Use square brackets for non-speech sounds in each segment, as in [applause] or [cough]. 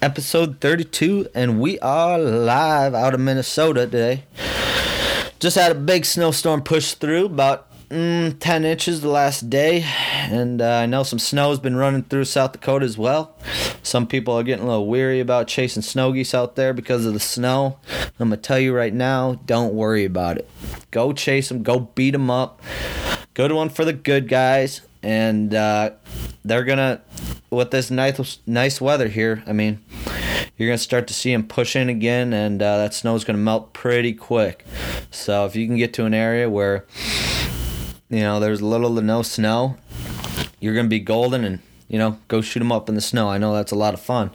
episode 32, and we are live out of Minnesota today. Just had a big snowstorm push through, about mm, 10 inches the last day, and uh, I know some snow has been running through South Dakota as well. Some people are getting a little weary about chasing snow geese out there because of the snow. I'm going to tell you right now don't worry about it. Go chase them, go beat them up, go to one for the good guys, and uh, they're to with this nice nice weather here, I mean, you're gonna start to see them push in again, and uh, that snow's gonna melt pretty quick. So if you can get to an area where you know there's little to no snow, you're gonna be golden, and you know go shoot them up in the snow. I know that's a lot of fun.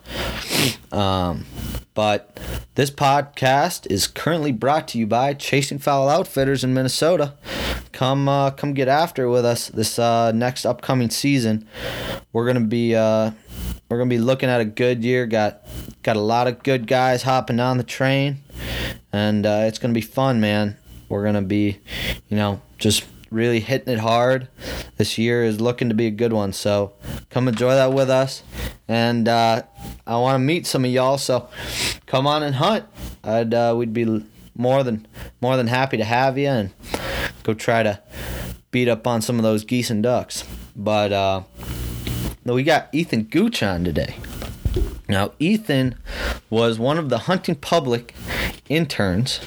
Um, but this podcast is currently brought to you by Chasing Fowl Outfitters in Minnesota. Come, uh, come get after with us this uh, next upcoming season. We're gonna be, uh, we're gonna be looking at a good year. Got, got a lot of good guys hopping on the train, and uh, it's gonna be fun, man. We're gonna be, you know, just really hitting it hard. This year is looking to be a good one. So come enjoy that with us. And uh, I want to meet some of y'all. So come on and hunt. I'd uh, we'd be more than more than happy to have you and go try to beat up on some of those geese and ducks. But uh, we got Ethan Gooch on today. Now, Ethan was one of the hunting public interns,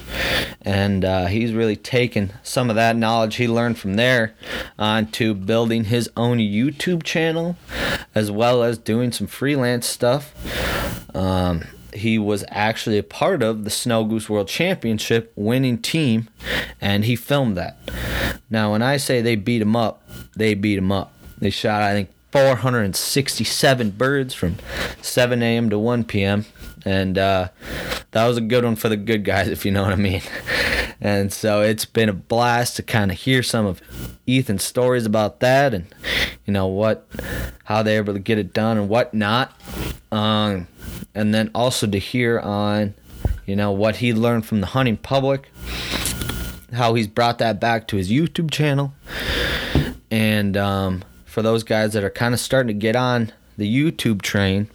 and uh, he's really taken some of that knowledge he learned from there onto building his own YouTube channel, as well as doing some freelance stuff. Um, he was actually a part of the Snow Goose World Championship winning team, and he filmed that. Now, when I say they beat him up, they beat him up. They shot, I think, 467 birds from 7 a.m. to 1 p.m. And uh, that was a good one for the good guys, [laughs] if you know what I mean. And so it's been a blast to kind of hear some of Ethan's stories about that and, you know, what, how they were able to get it done and whatnot. Um, and then also to hear on, you know, what he learned from the hunting public, how he's brought that back to his YouTube channel. And, um, for those guys that are kind of starting to get on the YouTube train,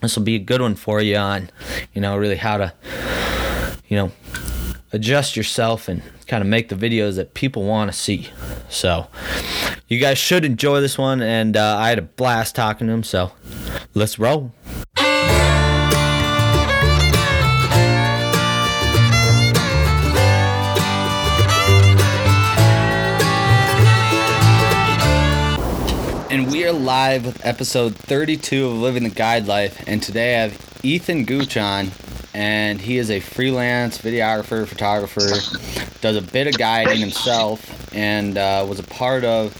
this will be a good one for you on, you know, really how to, you know, adjust yourself and kind of make the videos that people want to see. So, you guys should enjoy this one, and uh, I had a blast talking to him. So, let's roll. Live with episode 32 of Living the Guide Life. And today I have Ethan Gooch on, and he is a freelance videographer, photographer, does a bit of guiding himself, and uh, was a part of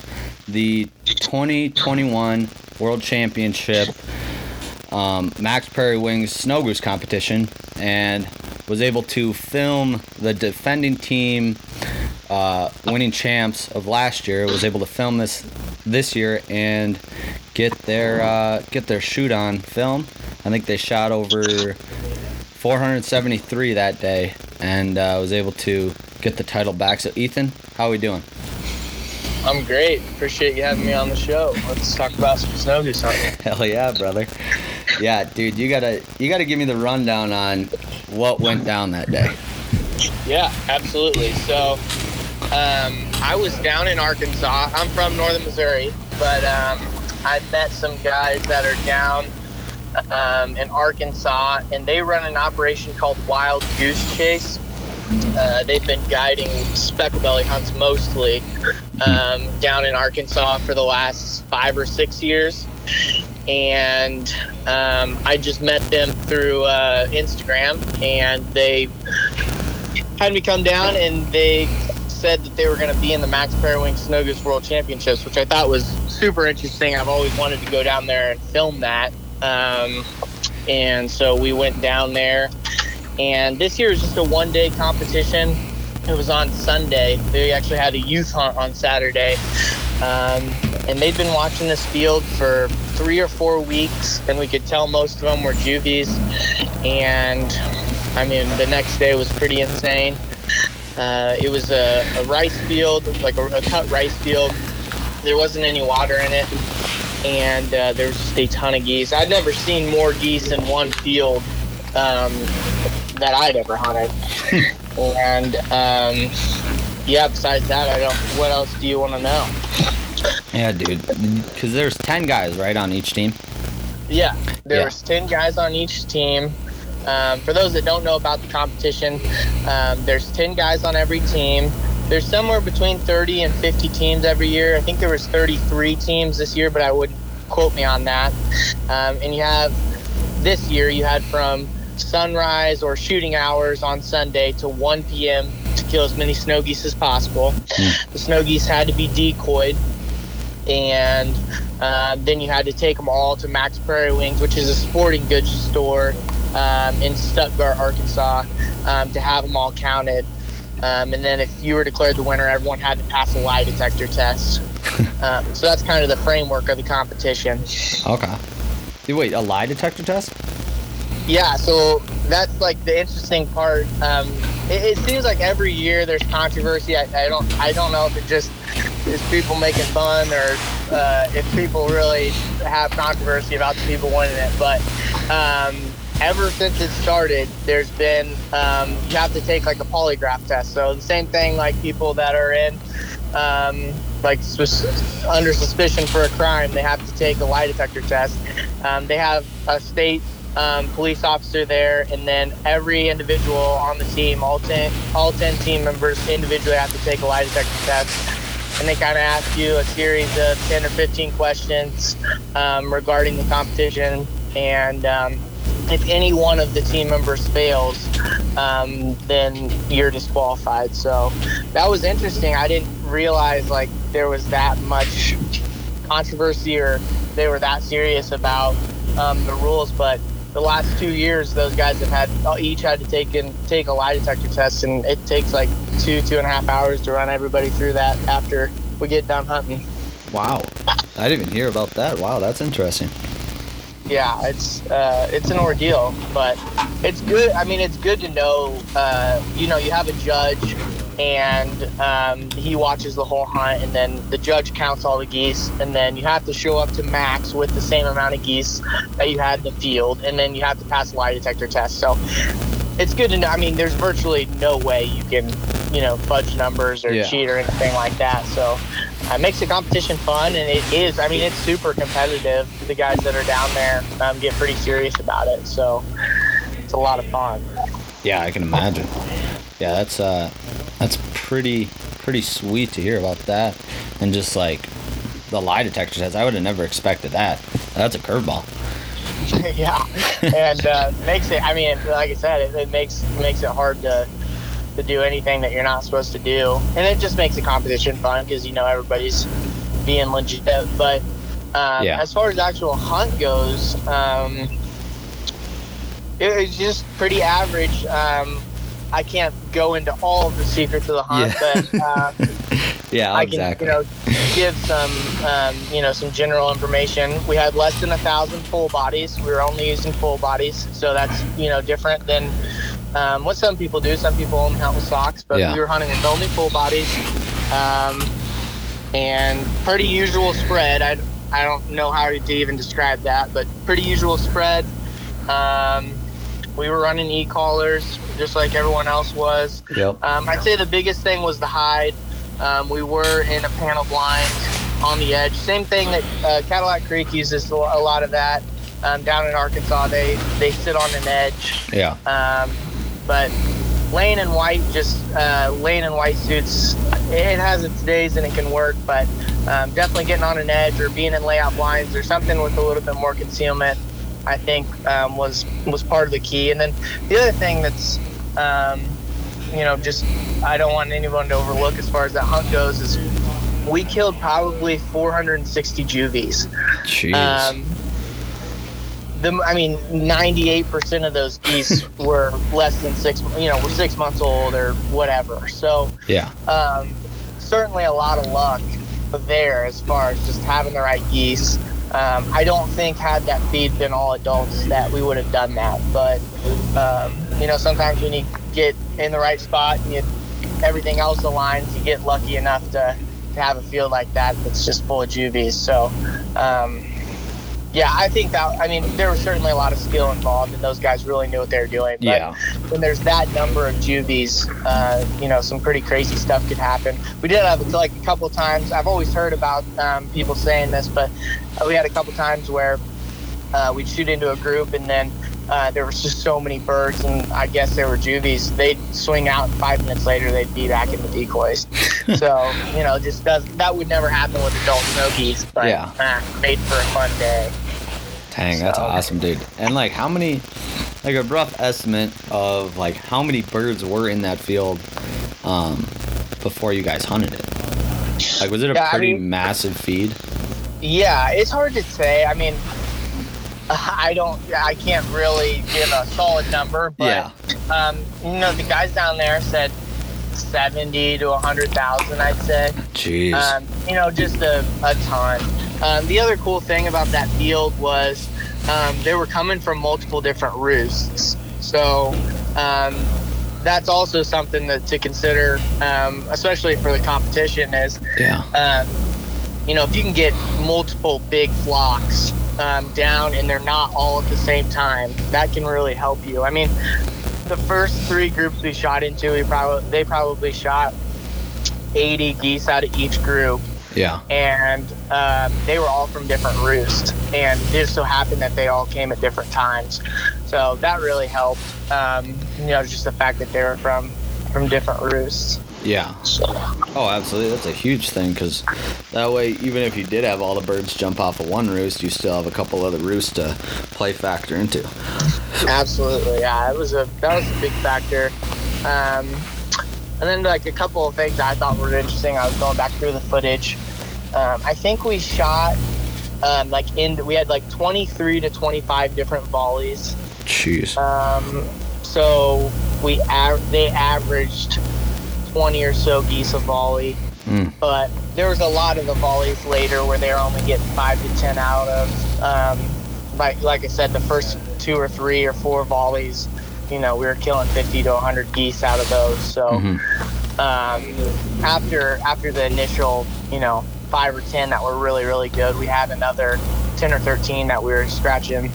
the 2021 World Championship um, Mack's Prairie Wings Snow Goose competition, and was able to film the defending team uh, winning champs of last year was able to film this this year and get their uh, get their shoot on film. I think they shot over 473 that day and uh, was able to get the title back. So Ethan, how are we doing? I'm great. Appreciate you having me on the show. Let's talk about some snow goose hunting. [laughs] Hell yeah, brother. Yeah, dude, you gotta you gotta give me the rundown on what went down that day. Yeah, absolutely. So um, I was down in Arkansas. I'm from northern Missouri, but um, I met some guys that are down um, in Arkansas, and they run an operation called Wild Goose Chase. Uh, they've been guiding speckled belly hunts mostly um, down in Arkansas for the last five or six years. And um, I just met them through uh, Instagram, and they had me come down, and they said that they were going to be in the Mack's Prairie Wing Snow Goose World Championships, which I thought was super interesting. I've always wanted to go down there and film that. Um, and so we went down there. And this year is just a one day competition. It was on Sunday. They actually had a youth hunt on Saturday. Um, and they've been watching this field for three or four weeks, and we could tell most of them were juvies. And I mean, the next day was pretty insane. Uh, it was a, a, rice field, like a, a, cut rice field. There wasn't any water in it. and uh, there was just a ton of geese. I'd never seen more geese in one field um, that I'd ever hunted. [laughs] and um, yeah, besides that, I don't. What else do you want to know? Yeah, dude. Because there's ten guys right on each team. Yeah, there Yeah. was ten guys on each team. Um, for those that don't know about the competition, um, there's ten guys on every team. There's somewhere between 30 and 50 teams every year. I think there was 33 teams this year, but I wouldn't quote me on that. Um, and you have this year you had from sunrise or shooting hours on Sunday to 1 p.m. to kill as many snow geese as possible. The snow geese had to be decoyed, and uh, then you had to take them all to Mack's Prairie Wings, which is a sporting goods store um, in Stuttgart, Arkansas, um, to have them all counted. Um, and then if you were declared the winner, everyone had to pass a lie detector test. [laughs] um, so that's kind of the framework of the competition. Okay. Wait, a lie detector test? Yeah, so that's like the interesting part. Um, it, it seems like every year there's controversy. I, I don't I don't know if it just is people making fun or uh, if people really have controversy about the people winning it. But um, ever since it started, there's been um, you have to take like a polygraph test. So the same thing like people that are in um, like under suspicion for a crime, they have to take a lie detector test. Um, they have a state um, police officer there, and then every individual on the team, all ten, all ten team members individually have to take a lie detector test. And they kind of ask you a series of ten or fifteen questions um, regarding the competition, and um, if any one of the team members fails, um, then you're disqualified. So that was interesting. I didn't realize like there was that much controversy or they were that serious about um, the rules, but the last two years, those guys have had each had to take in take a lie detector test, and it takes like two two and a half hours to run everybody through that after we get done hunting. Wow. I didn't even hear about that. Wow, that's interesting. Yeah, it's uh, it's an ordeal, but it's good. I mean, it's good to know. Uh, you know, you have a judge, and um, he watches the whole hunt, and then the judge counts all the geese, and then you have to show up to Mack's with the same amount of geese that you had in the field, and then you have to pass a lie detector test. So it's good to know. I mean, there's virtually no way you can, you know, fudge numbers or Yeah. cheat or anything like that. So it makes the competition fun, and it is. I mean, it's super competitive. The guys that are down there um, get pretty serious about it. So it's a lot of fun. Yeah, I can imagine. Yeah, that's uh that's pretty pretty sweet to hear about that. And just like the lie detector says, I would have never expected that. That's a curveball. [laughs] yeah, and uh, makes it. I mean, like I said, it, it makes makes it hard to to do anything that you're not supposed to do, and it just makes the competition fun because you know everybody's being legit. But um, Yeah. as far as actual hunt goes, um, it, it's just pretty average. Um, I can't go into all of the secrets of the hunt, Yeah. but uh, [laughs] Yeah, I can, exactly. you know, give some, um, you know, some general information. We had less than a thousand full bodies. We were only using full bodies, so that's you know different than um, what some people do. Some people only hunt with socks, but Yeah. we were hunting with only full bodies, um, and pretty usual spread. I I don't know how to even describe that, but pretty usual spread. Um, we were running e-collars just like everyone else was. Yep. Um, I'd say the biggest thing was the hide. Um, we were in a panel blind on the edge. Same thing that uh, Cadillac Creek uses a a lot of that. Um, down in Arkansas, they they sit on an edge. Yeah. Um, but lane and white, just uh, lane and white suits, it has its days and it can work. But um, definitely getting on an edge or being in layout blinds or something with a little bit more concealment, I think um, was was part of the key. And then the other thing that's um, you know, just I don't want anyone to overlook as far as that hunt goes is we killed probably 460 juvies. Jeez. Um, the, I mean, 98% of those geese [laughs] were less than six, you know, were six months old or whatever. So yeah. um, certainly a lot of luck there as far as just having the right geese. Um, I don't think had that feed been all adults that we would have done that. But um, you know, sometimes when you get in the right spot and you, everything else aligns, you get lucky enough to, to have a field like that that's just full of juvies. So um, Yeah, I think that. I mean, there was certainly a lot of skill involved, and those guys really knew what they were doing. But Yeah. when there's that number of juvies, uh, you know, some pretty crazy stuff could happen. We did have like a couple times. I've always heard about um, people saying this, but uh, we had a couple times where uh, we'd shoot into a group, and then uh, there was just so many birds, and I guess there were juvies. They'd swing out, and five minutes later, they'd be back in the decoys. [laughs] so you know, just does that would never happen with adult smokies, but Yeah. uh, made for a fun day. Dang, that's So- awesome, dude. And like, how many, like a rough estimate of like how many birds were in that field, um, before you guys hunted it? Like, was it a Yeah, I pretty mean- massive feed? Yeah, it's hard to say. I mean, I don't, I can't really give a solid number, but Yeah. um, you know, the guys down there said seventy to a hundred thousand. I'd say. Jeez. Um, you know, just a, a ton. Um, the other cool thing about that field was um, they were coming from multiple different roosts. So um, that's also something that, to consider, um, especially for the competition, is yeah. um, you know, if you can get multiple big flocks um, down and they're not all at the same time, that can really help you. I mean, the first three groups we shot into, we probably they probably shot 80 geese out of each group, Yeah. and um, they were all from different roosts, and it just so happened that they all came at different times. So that really helped. Um, you know, just the fact that they were from from different roosts. Yeah. So. Oh, absolutely. That's a huge thing because that way, even if you did have all the birds jump off of one roost, you still have a couple other roosts to play factor into. [laughs] Absolutely, yeah. It was a that was a big factor. Um, and then like a couple of things I thought were interesting. I was going back through the footage. Um, I think we shot um, like in we had like 23 to 25 different volleys. Jeez. Um, so we av- they averaged 20 or so geese a volley. Mm. But there was a lot of the volleys later where they were only getting five to 10 out of. Um, like like I said, the first two or three or four volleys, you know, we were killing 50 to 100 geese out of those. So Mhm. um, after after the initial, you know, five or 10 that were really really good, we had another 10 or 13 that we were scratching,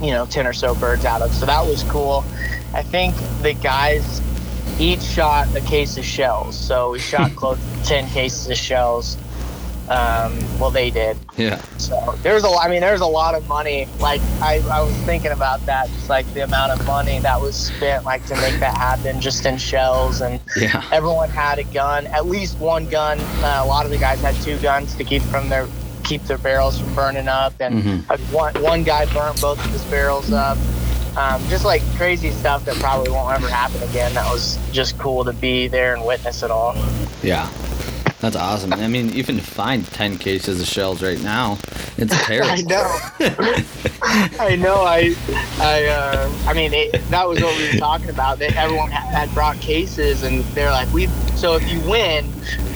you know, 10 or so birds out of. So that was cool. I think the guys each shot a case of shells. So we shot [laughs] close to 10 cases of shells. Um, well, they did. Yeah. So there's a, I mean, there's a lot of money. Like I, I was thinking about that, just like the amount of money that was spent, like to make that happen, just in shells, and Yeah. everyone had a gun, at least one gun. Uh, a lot of the guys had two guns to keep from their keep their barrels from burning up, and Mhm. uh, one one guy burnt both of his barrels up. Um, just like crazy stuff that probably won't ever happen again. That was just cool to be there and witness it all. Yeah. That's awesome. I mean, even to find 10 cases of shells right now, it's [laughs] terrible. I know. [laughs] I know. I, I, uh, I mean, it, that was what we were talking about. That everyone had, brought cases, and they're like, "We." So if you win,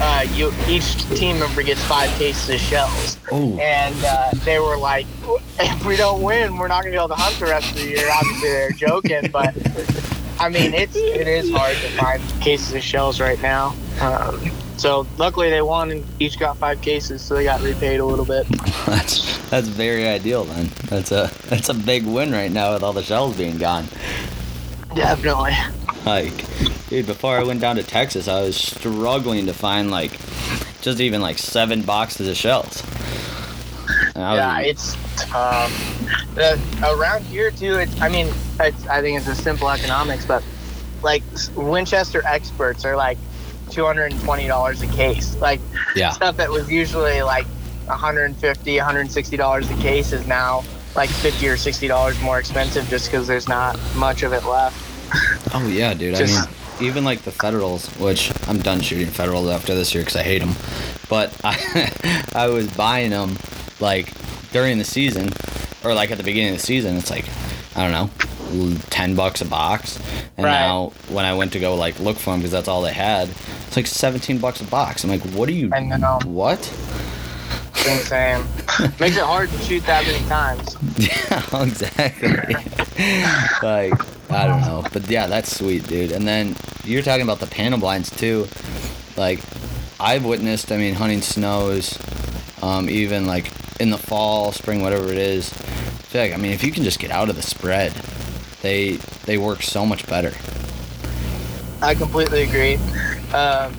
uh, you each team member gets five cases of shells, Oh. and uh, they were like, [laughs] "If we don't win, we're not gonna be able to hunt the rest of the year." Obviously, they're joking, but I mean, it's it is hard to find cases of shells right now. Um, so luckily they won and each got five cases, so they got repaid a little bit. [laughs] That's that's very ideal then. That's a that's a big win right now with all the shells being gone. Definitely. Like, dude, before I went down to Texas, I was struggling to find like just even like seven boxes of shells. I was, Yeah, it's tough. The, uh, around here too, it's. I mean, it's, I think it's a simple economics, but like Winchester Xperts are like two hundred and twenty dollars a case. Like yeah, stuff that was usually like 150 160 dollars a case is now like 50 or 60 dollars more expensive just because there's not much of it left [laughs] oh yeah, dude. Just- I mean, even like the Federals, which I'm done shooting Federals after this year because I hate them. But [laughs] I I was buying them like during the season, or like at the beginning of the season. It's like I don't know, ten bucks a box. And Right. now when I went to go like look for them because that's all they had, it's like seventeen bucks a box. I'm like, what are you? I know. What? it's [laughs] insane makes it hard to shoot that many times [laughs] Yeah, exactly. [laughs] like, I don't know. But yeah, that's sweet, dude. And then you're talking about the panel blinds too. Like, I've witnessed, I mean, hunting snows, um, even like in the fall, spring, whatever it is. I like I mean if you can just get out of the spread, they they work so much better. I completely agree. Um,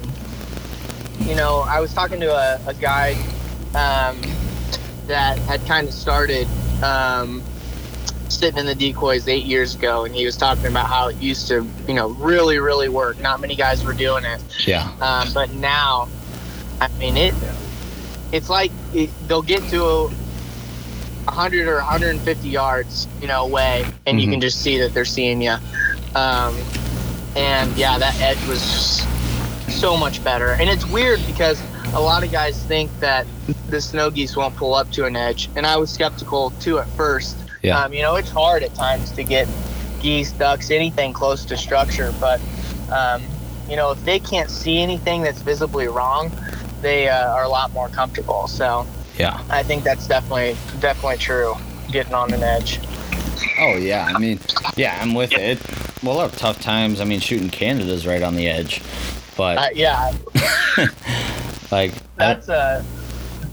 you know, I was talking to a, a guy um, that had kind of started um, sitting in the decoys eight years ago, and he was talking about how it used to, you know, really, really work. Not many guys were doing it, Yeah. um, but now, I mean, it. It's like it, they'll get to a 100 or 150 yards, you know, away, and you Mhm. can just see that they're seeing you. Um, and yeah, that edge was just so much better. And it's weird because a lot of guys think that the snow geese won't pull up to an edge, and I was skeptical too at first. Yeah. Um, you know, it's hard at times to get geese, ducks, anything close to structure, but um, you know, if they can't see anything that's visibly wrong, they uh, are a lot more comfortable. So Yeah. I think that's definitely definitely true. Getting on an edge. Oh yeah. I mean, yeah, I'm with it. We'll have tough times. I mean, shooting Canada's right on the edge, but Uh, yeah, [laughs] like that's uh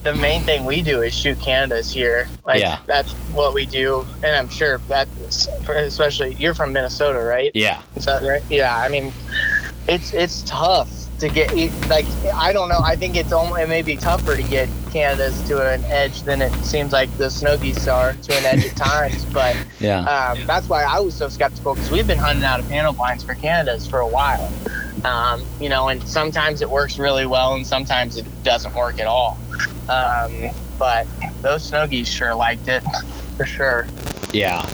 the main thing we do is shoot Canada's here. Like Yeah. that's what we do, and I'm sure that especially you're from Minnesota, right? yeah, Is that right? Yeah. I mean, it's it's tough to get like I don't know. I think it's only it may be tougher to get Canada's to an edge than it seems like the snow geese are to an edge at [laughs] times, but. yeah, um, that's why I was so skeptical because we've been hunting out of panel blinds for Canada's for a while. Um, you know, and sometimes it works really well, and sometimes it doesn't work at all. Um, but those snow geese sure liked it, for sure. yeah.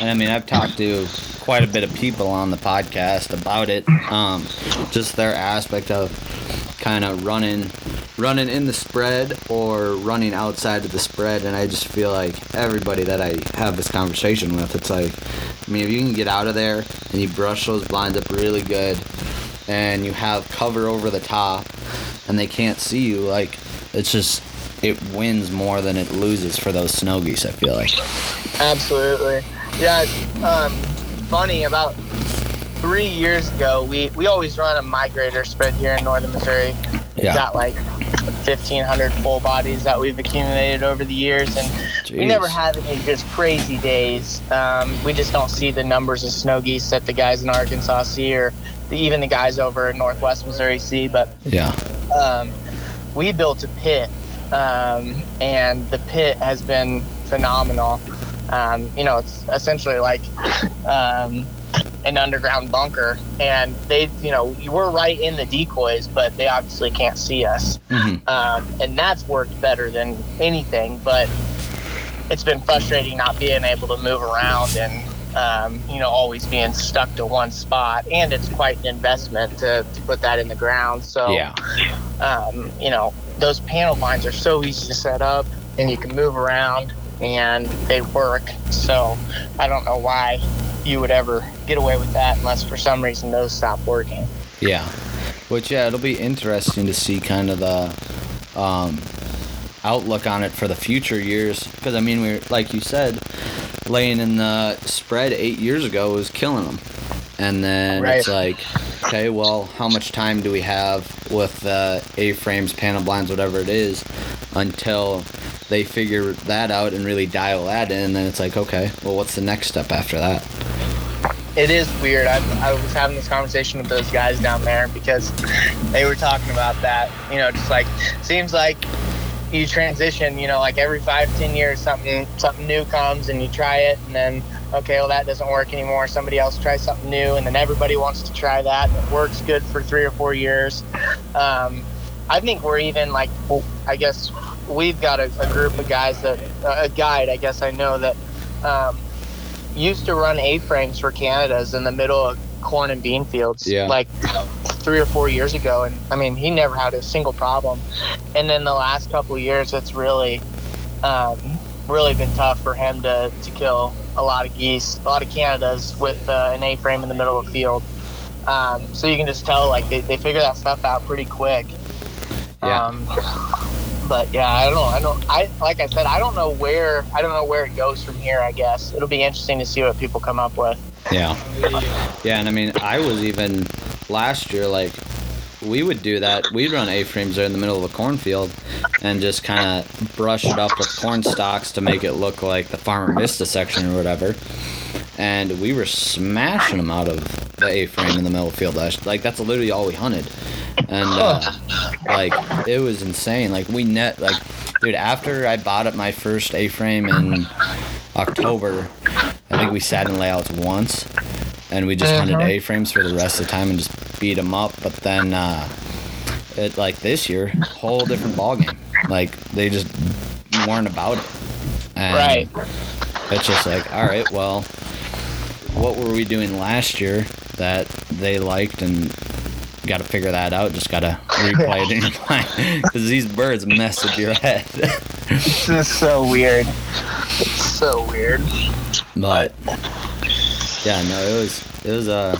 And I mean, I've talked to quite a bit of people on the podcast about it. Um, just their aspect of kind of running, running in the spread or running outside of the spread, and I just feel like everybody that I have this conversation with, it's like, I mean, if you can get out of there and you brush those blinds up really good, and you have cover over the top, and they can't see you, like, it's just. It wins more than it loses for those snow geese. I feel like. Absolutely. Yeah. Um, funny about three years ago, we we always run a migrator spread here in northern Missouri. We've Yeah. got like 1,500 full bodies that we've accumulated over the years, and we never Jeez. have any just crazy days. Um, we just don't see the numbers of snow geese that the guys in Arkansas see, or the, even the guys over in Northwest Missouri see. But Yeah. um, we built a pit, um, and the pit has been phenomenal. Um, you know, it's essentially like um, an underground bunker, and they, you know, we're right in the decoys, but they obviously can't see us, hmm um, and that's worked better than anything. But it's been frustrating not being able to move around and. Um, you know, always being stuck to one spot, and it's quite an investment to, to put that in the ground. So, Yeah. um, you know, those panel blinds are so easy to set up and you can move around and they work. So I don't know why you would ever get away with that unless for some reason those stop working. Yeah. Which yeah, it'll be interesting to see kind of the um, outlook on it for the future years. Because I mean, we're like you said, laying in the spread eight years ago was killing them, and then it's like, okay, well, how much time do we have with the A-frames, panel blinds, whatever it is, until they figure that out and really dial that in? And then it's like, okay, well, what's the next step after that? It is weird. I, I was having this conversation with those guys down there because they were talking about that. You know, just like seems like you transition. You know, like every five, ten years, something something new comes and you try it, and then okay, well that doesn't work anymore. Somebody else tries something new, and then everybody wants to try that. And it works good for three or four years. Um, I think we're even like, I guess we've got a, a group of guys that a guide. I guess I know that. Um, used to run A-frames for Canada's in the middle of corn and bean fields, Yeah. like three or four years ago, and I mean he never had a single problem. And then the last couple of years, it's really, um, really been tough for him to, to kill a lot of geese, a lot of Canada's with uh, an A-frame in the middle of the field. Um, so you can just tell like they, they figure that stuff out pretty quick. Yeah. Um, but yeah, I don't know. I don't. I like I said, I don't know where. I don't know where it goes from here. I guess it'll be interesting to see what people come up with. Yeah. Yeah, and I mean, I was even last year like we would do that. We'd run A-frames there in the middle of a cornfield and just kind of brush it up with corn stalks to make it look like the Farmer Vista section or whatever. And we were smashing them out of the A-frame in the middle of the field. Like that's literally all we hunted, and uh, like it was insane. Like we net like, dude. After I bought up my first A-frame in October, I think we sat in layouts once, and we just hunted A-frames for the rest of the time and just beat them up. But then, uh, it like this year, whole different ballgame. Like they just weren't about it. And Right. It's just like, all right, well, what were we doing last year that they liked and got to figure that out. Just got to replay it in your [laughs] mind because these birds mess with your head. This is so weird. It's so weird. but yeah, no, it was it was uh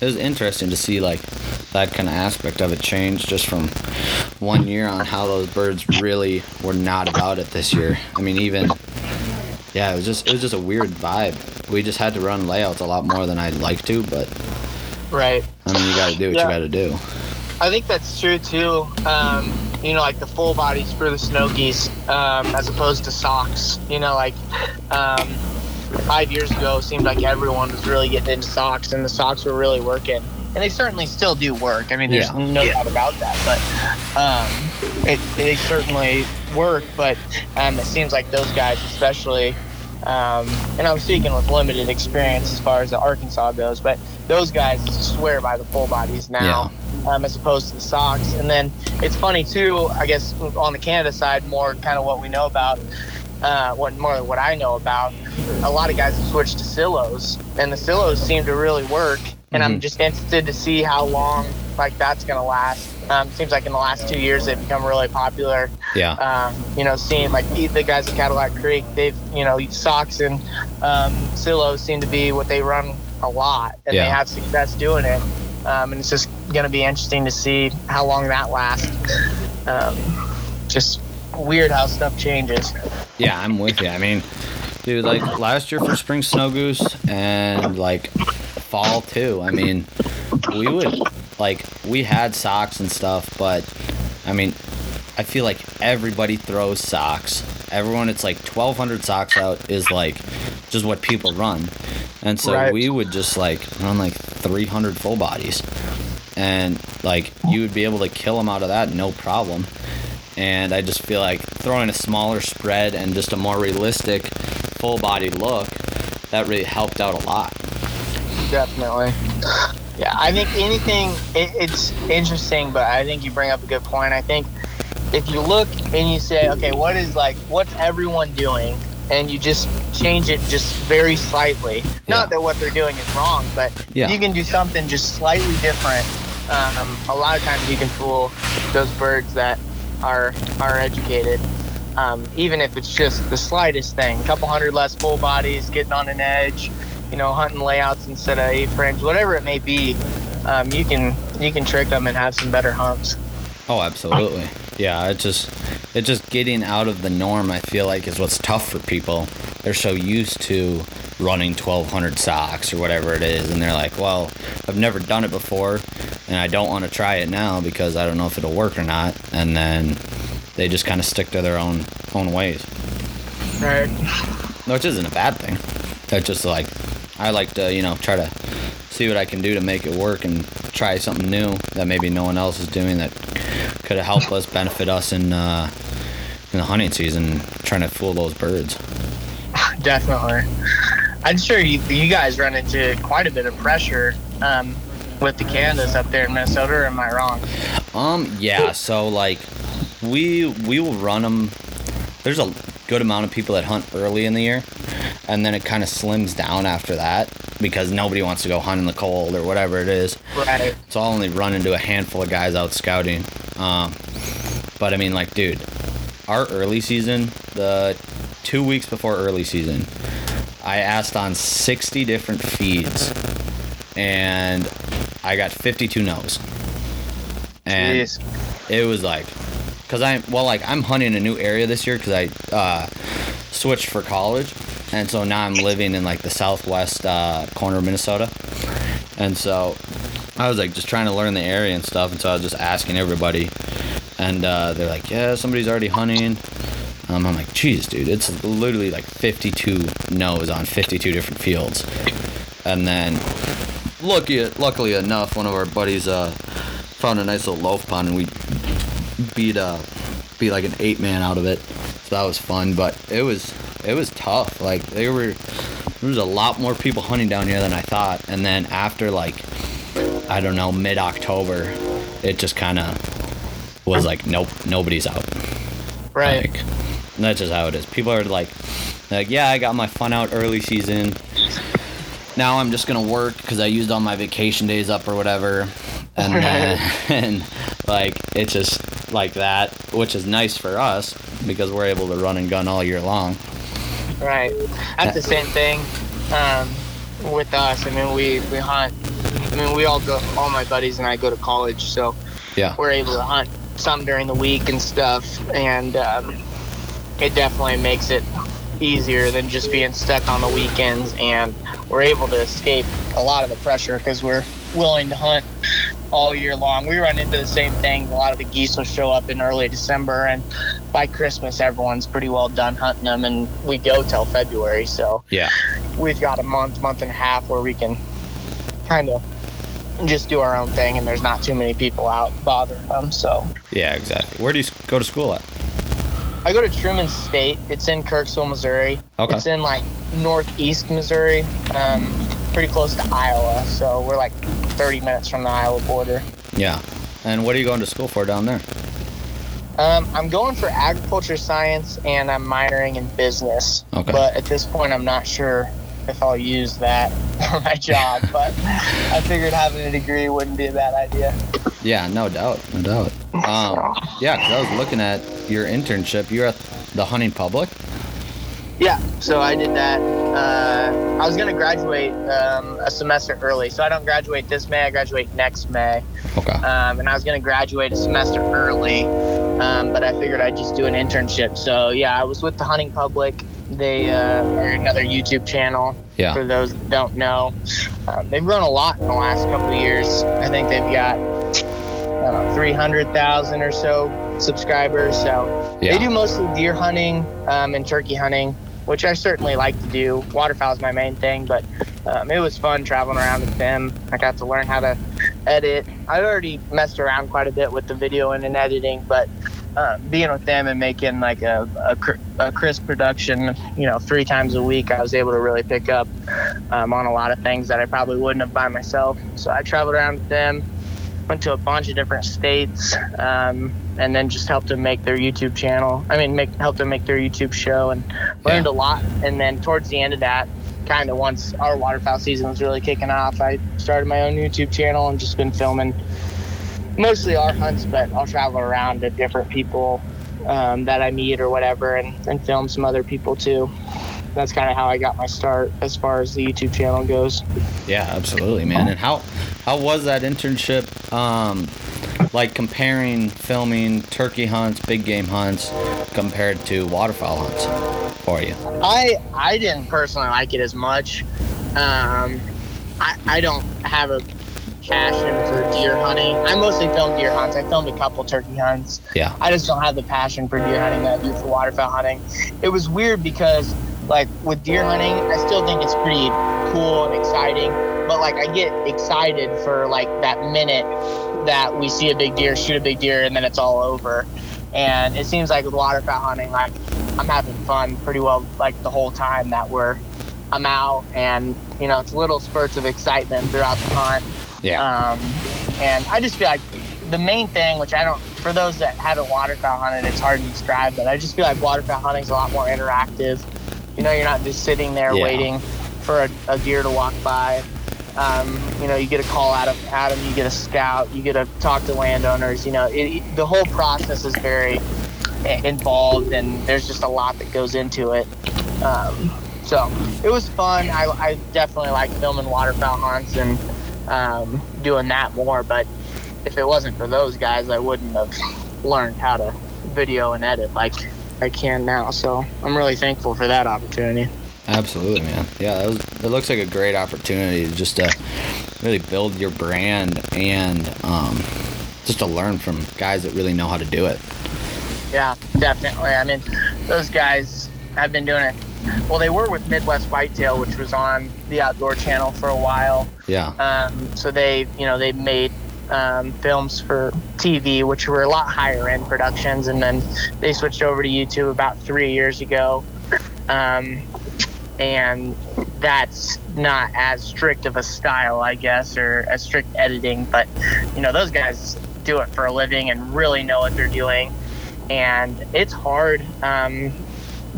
it was interesting to see like that kind of aspect of it change just from one year on how those birds really were not about it this year. I mean, even yeah, it was just it was just a weird vibe. We just had to run layouts a lot more than I'd like to, but Right. I mean, you got to do what Yeah. you got to do. I think that's true too. Um, you know, like the full bodies for the snow geese, um, as opposed to socks. You know, like um, five years ago, it seemed like everyone was really getting into socks, and the socks were really working. And they certainly still do work. I mean, there's Yeah. no doubt about that. But um, it, they certainly work. But um, it seems like those guys, especially, um, and I'm speaking with limited experience as far as the Arkansas goes, but those guys swear by the full bodies now um, as opposed to the socks. And then it's funny too. I guess on the Canada side, more kind of what we know about, uh, what more than what I know about. A lot of guys have switched to silos, and the silos seem to really work. And I'm Mhm. just interested to see how long like that's gonna last. Um, seems like in the last two years they've become really popular. Yeah. Um, you know, seeing like the the guys at Cadillac Creek, they've you know socks and um, silos seem to be what they run a lot, and Yeah. they have success doing it. Um, and it's just going to be interesting to see how long that lasts. Um, just weird how stuff changes. Yeah, I'm with you. I mean, dude, like last year for spring snow goose and like fall too. I mean, we would like we had socks and stuff, but I mean, I feel like everybody throws socks. Everyone, it's like 1,200 socks out is like just what people run, and so Right. we would just like run like 300 full bodies, and like you would be able to kill them out of that no problem and I just feel like throwing a smaller spread and just a more realistic full body look that really helped out a lot. Definitely. Yeah, I think anything, it, it's interesting, but I think you bring up a good point. I think if you look and you say, okay, what is like, what's everyone doing? And you just change it just very slightly. Yeah. Not that what they're doing is wrong, but Yeah. you can do something just slightly different. Um, a lot of times you can fool those birds that are are educated. Um, even if it's just the slightest thing, a couple hundred less full bodies, getting on an edge, you know, hunting layouts instead of A frames, whatever it may be, um, you can you can trick them and have some better hunts. Oh, absolutely. Yeah, it's just it's just getting out of the norm. I feel like is what's tough for people. They're so used to running 1200 socks or whatever it is, and they're like, "Well, I've never done it before, and I don't want to try it now because I don't know if it'll work or not." And then they just kind of stick to their own own ways. Right. which isn't a bad thing. It's just like I like to, you know, try to see what I can do to make it work and try something new that maybe no one else is doing that could help us benefit us in uh, in the hunting season, trying to fool those birds. [laughs] Definitely. I'm sure you, you guys run into quite a bit of pressure um, with the Canadas up there in Minnesota. Or am I wrong? Um, yeah. So like, we we will run them. There's a good amount of people that hunt early in the year, and then it kind of slims down after that because nobody wants to go hunt in the cold or whatever it is. Right. So I'll only run into a handful of guys out scouting. Um, but I mean, like, dude, our early season, the two weeks before early season, I asked on 60 different feeds, and I got 52 no's. And Jeez. it was like, cause I'm, well, like I'm hunting a new area this year because I uh, switched for college, and so now I'm living in like the southwest uh, corner of Minnesota, and so I was like just trying to learn the area and stuff, and so I was just asking everybody, and uh, they're like, "Yeah, somebody's already hunting." Um, I'm like, "Geez, dude, it's literally like 52 no's on 52 different fields," and then lucky, luckily enough, one of our buddies uh, found a nice little loaf pond, and we beat uh beat like an eight man out of it. So that was fun, but it was it was tough. Like they were there was a lot more people hunting down here than I thought. And then after like I don't know, mid October, it just kinda was like nope, nobody's out. Right. Like that's just how it is. People are like like, yeah, I got my fun out early season. Now I'm just gonna work because I used all my vacation days up or whatever, and then, [laughs] and like it's just like that, which is nice for us because we're able to run and gun all year long. Right. That's the same thing um, with us. I mean, we, we hunt. I mean, we all go, all my buddies and I go to college, so Yeah. we're able to hunt some during the week and stuff. And um, it definitely makes it easier than just being stuck on the weekends. And we're able to escape a lot of the pressure because we're willing to hunt all year long. We run into the same thing. A lot of the geese will show up in early December, and by Christmas, everyone's pretty well done hunting them, and we go till February. So Yeah. we've got a month, month and a half where we can kind of just do our own thing, and there's not too many people out bothering them. So Yeah, exactly. Where do you go to school at? I go to Truman State. It's in Kirksville, Missouri. Okay. It's in like northeast Missouri, um, pretty close to Iowa. So we're like 30 minutes from the Iowa border. Yeah. And what are you going to school for down there? Um, I'm going for agriculture science and I'm minoring in business. Okay. But at this point, I'm not sure if I'll use that [laughs] for my job. but [laughs] I figured having a degree wouldn't be a bad idea. Yeah, no doubt, no doubt. Um, yeah, 'cause I was looking at your internship. You're at the hunting public. Yeah, so I did that. Uh, I was going to graduate um, a semester early. So I don't graduate this May, I graduate next May. Okay. Um, and I was going to graduate a semester early, um, but I figured I'd just do an internship. So yeah, I was with the Hunting Public. They uh, are another YouTube channel. Yeah. For those that don't know, um, they've grown a lot in the last couple of years. I think they've got I 300,000 or so subscribers. So Yeah. they do mostly deer hunting um, and turkey hunting, which I certainly like to do. Waterfowl is my main thing, but um, it was fun traveling around with them. I got to learn how to edit. I already messed around quite a bit with the video and in editing, but um, being with them and making like a, a, cr- a crisp production, you know, three times a week, I was able to really pick up um, on a lot of things that I probably wouldn't have by myself. So I traveled around with them, went to a bunch of different states, um, and then just helped them make their YouTube channel. I mean, make helped them make their YouTube show and learned Yeah. a lot. And then towards the end of that, kind of once our waterfowl season was really kicking off, I started my own YouTube channel and just been filming mostly our hunts, but I'll travel around to different people um, that I meet or whatever and, and film some other people too. That's kind of how I got my start as far as the YouTube channel goes. Yeah, absolutely, man. And how how was that internship? Um, like comparing filming turkey hunts, big game hunts, compared to waterfowl hunts for you. I I didn't personally like it as much. Um, I I don't have a passion for deer hunting. I mostly film deer hunts. I filmed a couple turkey hunts. Yeah. I just don't have the passion for deer hunting that I do for waterfowl hunting. It was weird because like with deer hunting, I still think it's pretty cool and exciting. But like I get excited for like that minute that we see a big deer, shoot a big deer, and then it's all over. And it seems like with waterfowl hunting, like I'm having fun pretty well like the whole time that we're I'm out and you know it's little spurts of excitement throughout the hunt. Yeah. Um, and I just feel like the main thing, which I don't, for those that haven't waterfowl hunted, it's hard to describe, but I just feel like waterfowl hunting is a lot more interactive. You know, you're not just sitting there Yeah. waiting for a, a deer to walk by. Um, you know, you get a call out of Adam, you get a scout, you get to talk to landowners. You know, it, the whole process is very involved, and there's just a lot that goes into it. Um, so it was fun. I, I definitely like filming waterfowl hunts and um, doing that more. But if it wasn't for those guys, I wouldn't have learned how to video and edit like I can now. So I'm really thankful for that opportunity. Absolutely, man. Yeah, was, it looks like a great opportunity just to really build your brand and um, just to learn from guys that really know how to do it. Yeah, definitely. I mean, those guys have been doing it. Well, they were with Midwest Whitetail, which was on the Outdoor Channel for a while. Yeah. Um, so they, you know, they made um, films for TV, which were a lot higher end productions, and then they switched over to YouTube about three years ago. Um, and that's not as strict of a style, I guess, or as strict editing. But you know, those guys do it for a living and really know what they're doing, and it's hard um,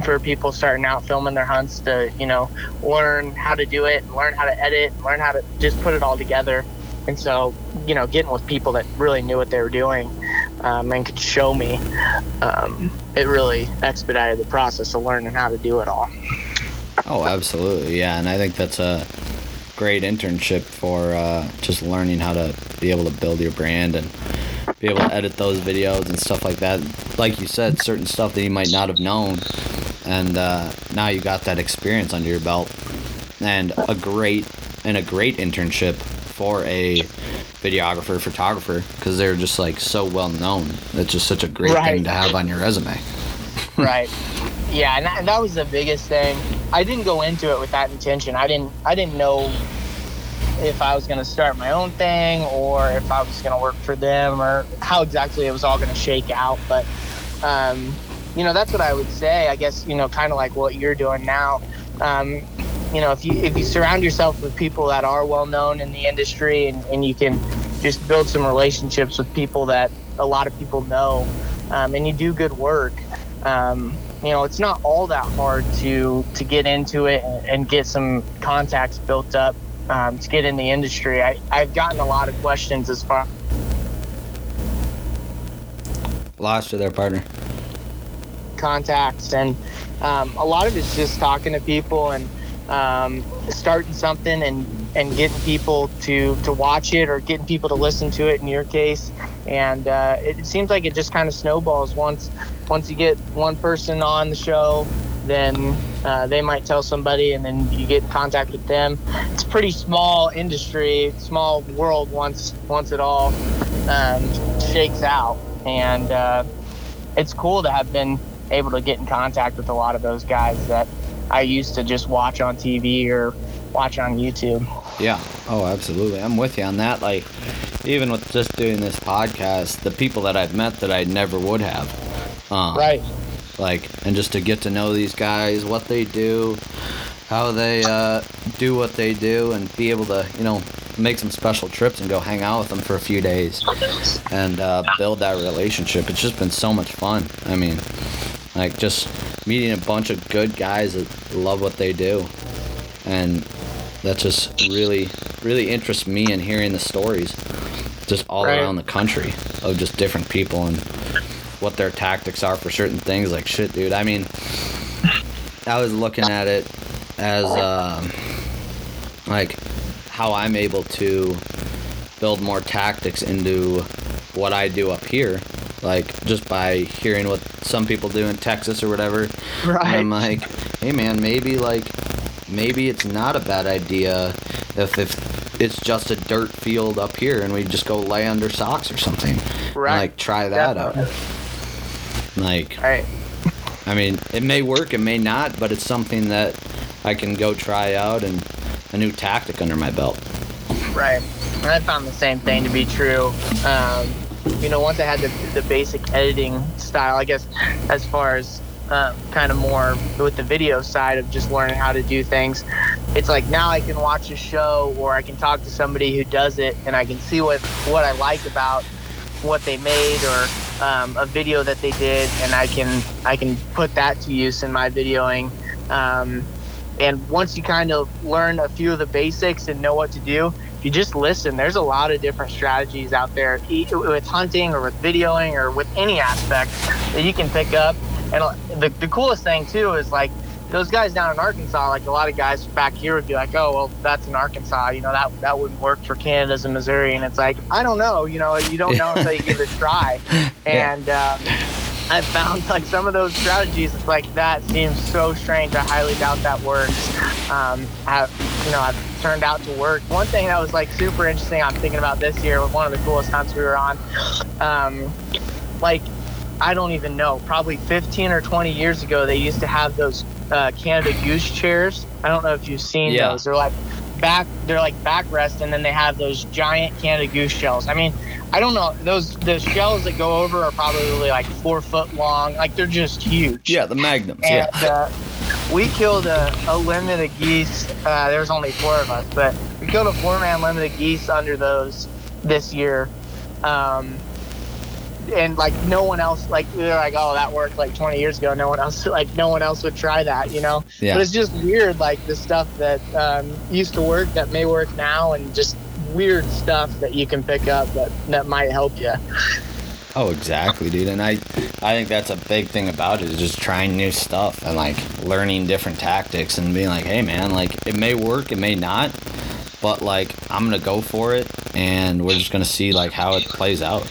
for people starting out filming their hunts to you know learn how to do it, and learn how to edit, and learn how to just put it all together. And so, you know, getting with people that really knew what they were doing um, and could show me, um, it really expedited the process of learning how to do it all. Oh, absolutely. Yeah. And I think that's a great internship for uh, just learning how to be able to build your brand and be able to edit those videos and stuff like that. Like you said, certain stuff that you might not have known. And uh, now you got that experience under your belt and a great and a great internship for a videographer, photographer, because they're just like so well known. It's just such a great Right. thing to have on your resume. [laughs] [laughs] right yeah and that, that was the biggest thing i didn't go into it with that intention i didn't i didn't know if i was going to start my own thing or if i was going to work for them or how exactly it was all going to shake out but um, you know that's what i would say i guess you know kind of like what you're doing now um, you know if you if you surround yourself with people that are well known in the industry and, and you can just build some relationships with people that a lot of people know um, and you do good work um, you know it's not all that hard to to get into it and, and get some contacts built up um, to get in the industry I, i've gotten a lot of questions as far Lost you there, partner. Contacts and um, a lot of it's just talking to people and um, starting something and and getting people to to watch it or getting people to listen to it in your case. And uh, it seems like it just kind of snowballs. Once once you get one person on the show then uh, they might tell somebody and then you get in contact with them. It's a pretty small industry small world once once it all um, shakes out. And uh, it's cool to have been able to get in contact with a lot of those guys that I used to just watch on TV or watch on YouTube. Yeah. Oh, absolutely. I'm with you on that. Like, even with just doing this podcast, the people that I've met that I never would have. Um, Right. Like, and just to get to know these guys, what they do, how they uh, do what they do, and be able to, you know, make some special trips and go hang out with them for a few days and uh, build that relationship. It's just been so much fun. I mean, like, just meeting a bunch of good guys that love what they do. And that just really, really interests me in hearing the stories just all Right. around the country of just different people and what their tactics are for certain things. Like shit, dude. I mean, I was looking at it as um, like how I'm able to build more tactics into what I do up here. Like just by hearing what some people do in Texas or whatever. Right. And I'm like, hey man, maybe like maybe it's not a bad idea if if it's just a dirt field up here and we just go lay under socks or something. And, Right. like try that out. Like Right. I mean, it may work, it may not, but it's something that I can go try out and a new tactic under my belt. Right. I found the same thing to be true. Um, you know, once I had the, the basic editing style, I guess, as far as um, kind of more with the video side of just learning how to do things, it's like now I can watch a show or I can talk to somebody who does it and I can see what, what I like about what they made or um, a video that they did and I can I can put that to use in my videoing. Um, and once you kind of learn a few of the basics and know what to do, if you just listen, there's a lot of different strategies out there with hunting or with videoing or with any aspect that you can pick up. And the, the coolest thing too is like those guys down in Arkansas, like a lot of guys back here would be like, oh, well, that's in Arkansas. You know, that, that wouldn't work for Kansas and Missouri. And it's like, I don't know. You know, you don't know until you give it a try. [laughs] And um, I found like some of those strategies, it's like that seems so strange. I highly doubt that works. Um, I, you know, I've turned out to work. One thing that was like super interesting, I'm thinking about this year, was one of the coolest hunts we were on. Um, like, I don't even know, probably 15 or 20 years ago, they used to have those uh, Canada Goose chairs. I don't know if you've seen Yeah. those. They're like back, they're like backrest, and then they have those giant Canada Goose shells. I mean, I don't know. Those the shells that go over are probably like four foot long. Like they're just huge. Yeah, the magnums. And Yeah. uh, we killed a, a limit of geese. Uh, there was only four of us, but we killed a four-man limit of geese under those this year. Um, and like no one else, like they're like, oh, that worked like 20 years ago. No one else, [laughs] like no one else would try that, you know. Yeah. But it's just weird, like the stuff that um, used to work that may work now, and just weird stuff that you can pick up that that might help you. Oh, exactly, dude. And I, I think that's a big thing about it is just trying new stuff and like learning different tactics and being like, hey, man, like it may work, it may not, but like I'm gonna go for it, and we're just gonna see like how it plays out.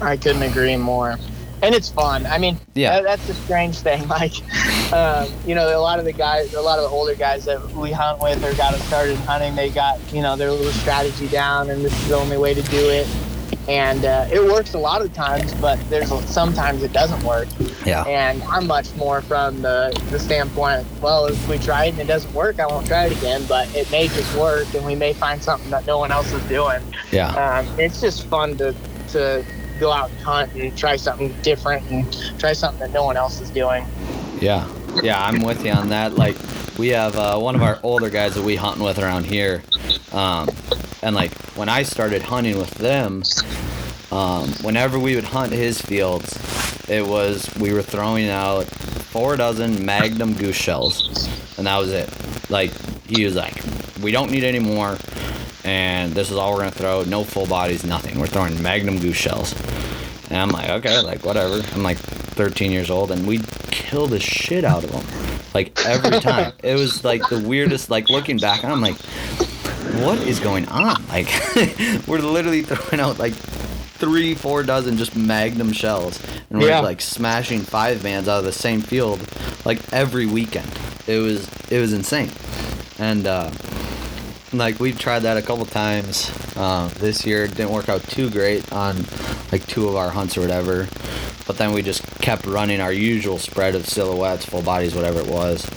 I couldn't agree more. And it's fun. I mean, Yeah. that, that's the strange thing. [laughs] Like, um, you know, a lot of the guys, a lot of the older guys that we hunt with or got us started hunting, they got, you know, their little strategy down and this is the only way to do it. And uh, it works a lot of times, but there's sometimes it doesn't work. Yeah. And I'm much more from the, the standpoint, well, if we try it and it doesn't work, I won't try it again, but it may just work and we may find something that no one else is doing Yeah. um, it's just fun to to go out and hunt and try something different and try something that no one else is doing. Yeah, yeah, I'm with you on that. Like, we have uh, one of our older guys that we hunting with around here, um, and like when I started hunting with them, um, whenever we would hunt his fields, it was we were throwing out four dozen Magnum goose shells, and that was it. Like he was like, we don't need any more, and this is all we're gonna throw. No full bodies, nothing. We're throwing Magnum goose shells. And I'm like, okay, like whatever. I'm like 13 years old, and we'd kill the shit out of them, like every [laughs] time. it was like the weirdest. Like looking back, I'm like, what is going on? Like, [laughs] we're literally throwing out like three, four dozen just Magnum shells, and we're Yeah. like smashing five bands out of the same field, like every weekend. It was it was insane, and. uh like we've tried that a couple times uh, this year. Didn't work out too great on like two of our hunts or whatever. But then we just kept running our usual spread of silhouettes, full bodies, whatever it was.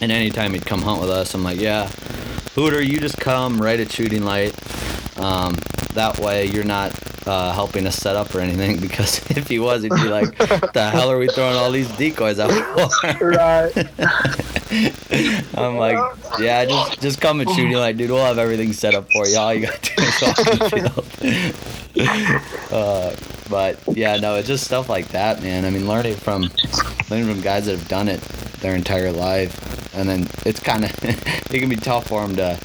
And anytime he'd come hunt with us, I'm like, yeah, Hooter, you just come right at shooting light. Um, that way you're not uh, helping us set up or anything [laughs] because if he was, he'd be like, What the hell are we throwing all these decoys out for? Right. [laughs] I'm like, yeah, just just come and shoot you like, dude. We'll have everything set up for you. All you gotta do is walk the field. [laughs] uh, but yeah, no, it's just stuff like that, man. I mean, learning from learning from guys that have done it their entire life, and then it's kind of [laughs] it can be tough for them to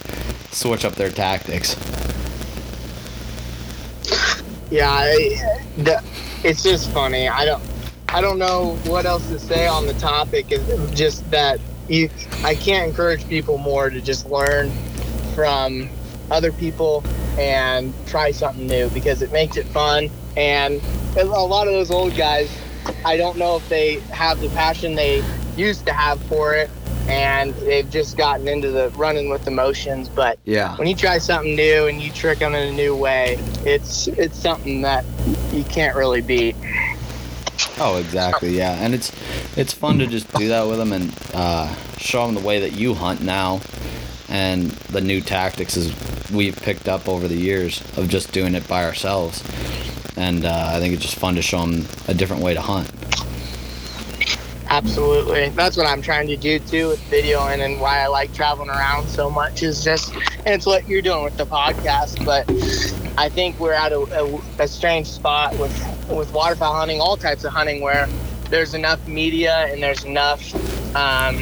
switch up their tactics. Yeah, I, the, it's just funny. I don't I don't know what else to say on the topic. Is just that you I can't encourage people more to just learn from other people and try something new because it makes it fun. And a lot of those old guys, I don't know if they have the passion they used to have for it, and they've just gotten into the running with the motions. But Yeah, when you try something new and you trick them in a new way, it's it's something that you can't really beat. Oh, exactly. Yeah, and it's it's fun to just do that with them and uh, show them the way that you hunt now, and the new tactics is we've picked up over the years of just doing it by ourselves. And uh, I think it's just fun to show them a different way to hunt. Absolutely, that's what I'm trying to do too with videoing, and why I like traveling around so much is just, and it's what you're doing with the podcast. But I think we're at a, a, a strange spot with with waterfowl hunting, all types of hunting, where there's enough media and there's enough um,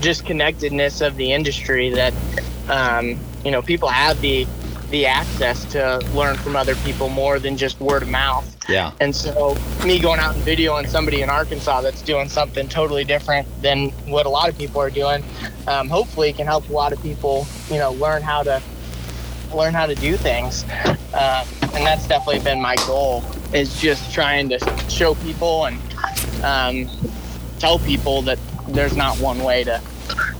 just connectedness of the industry that um, you know people have the the access to learn from other people more than just word of mouth. Yeah, And so, me going out and videoing somebody in Arkansas that's doing something totally different than what a lot of people are doing, um, hopefully, can help a lot of people, you know, learn how to learn how to do things. Uh, and that's definitely been my goal is just trying to show people and um, tell people that there's not one way to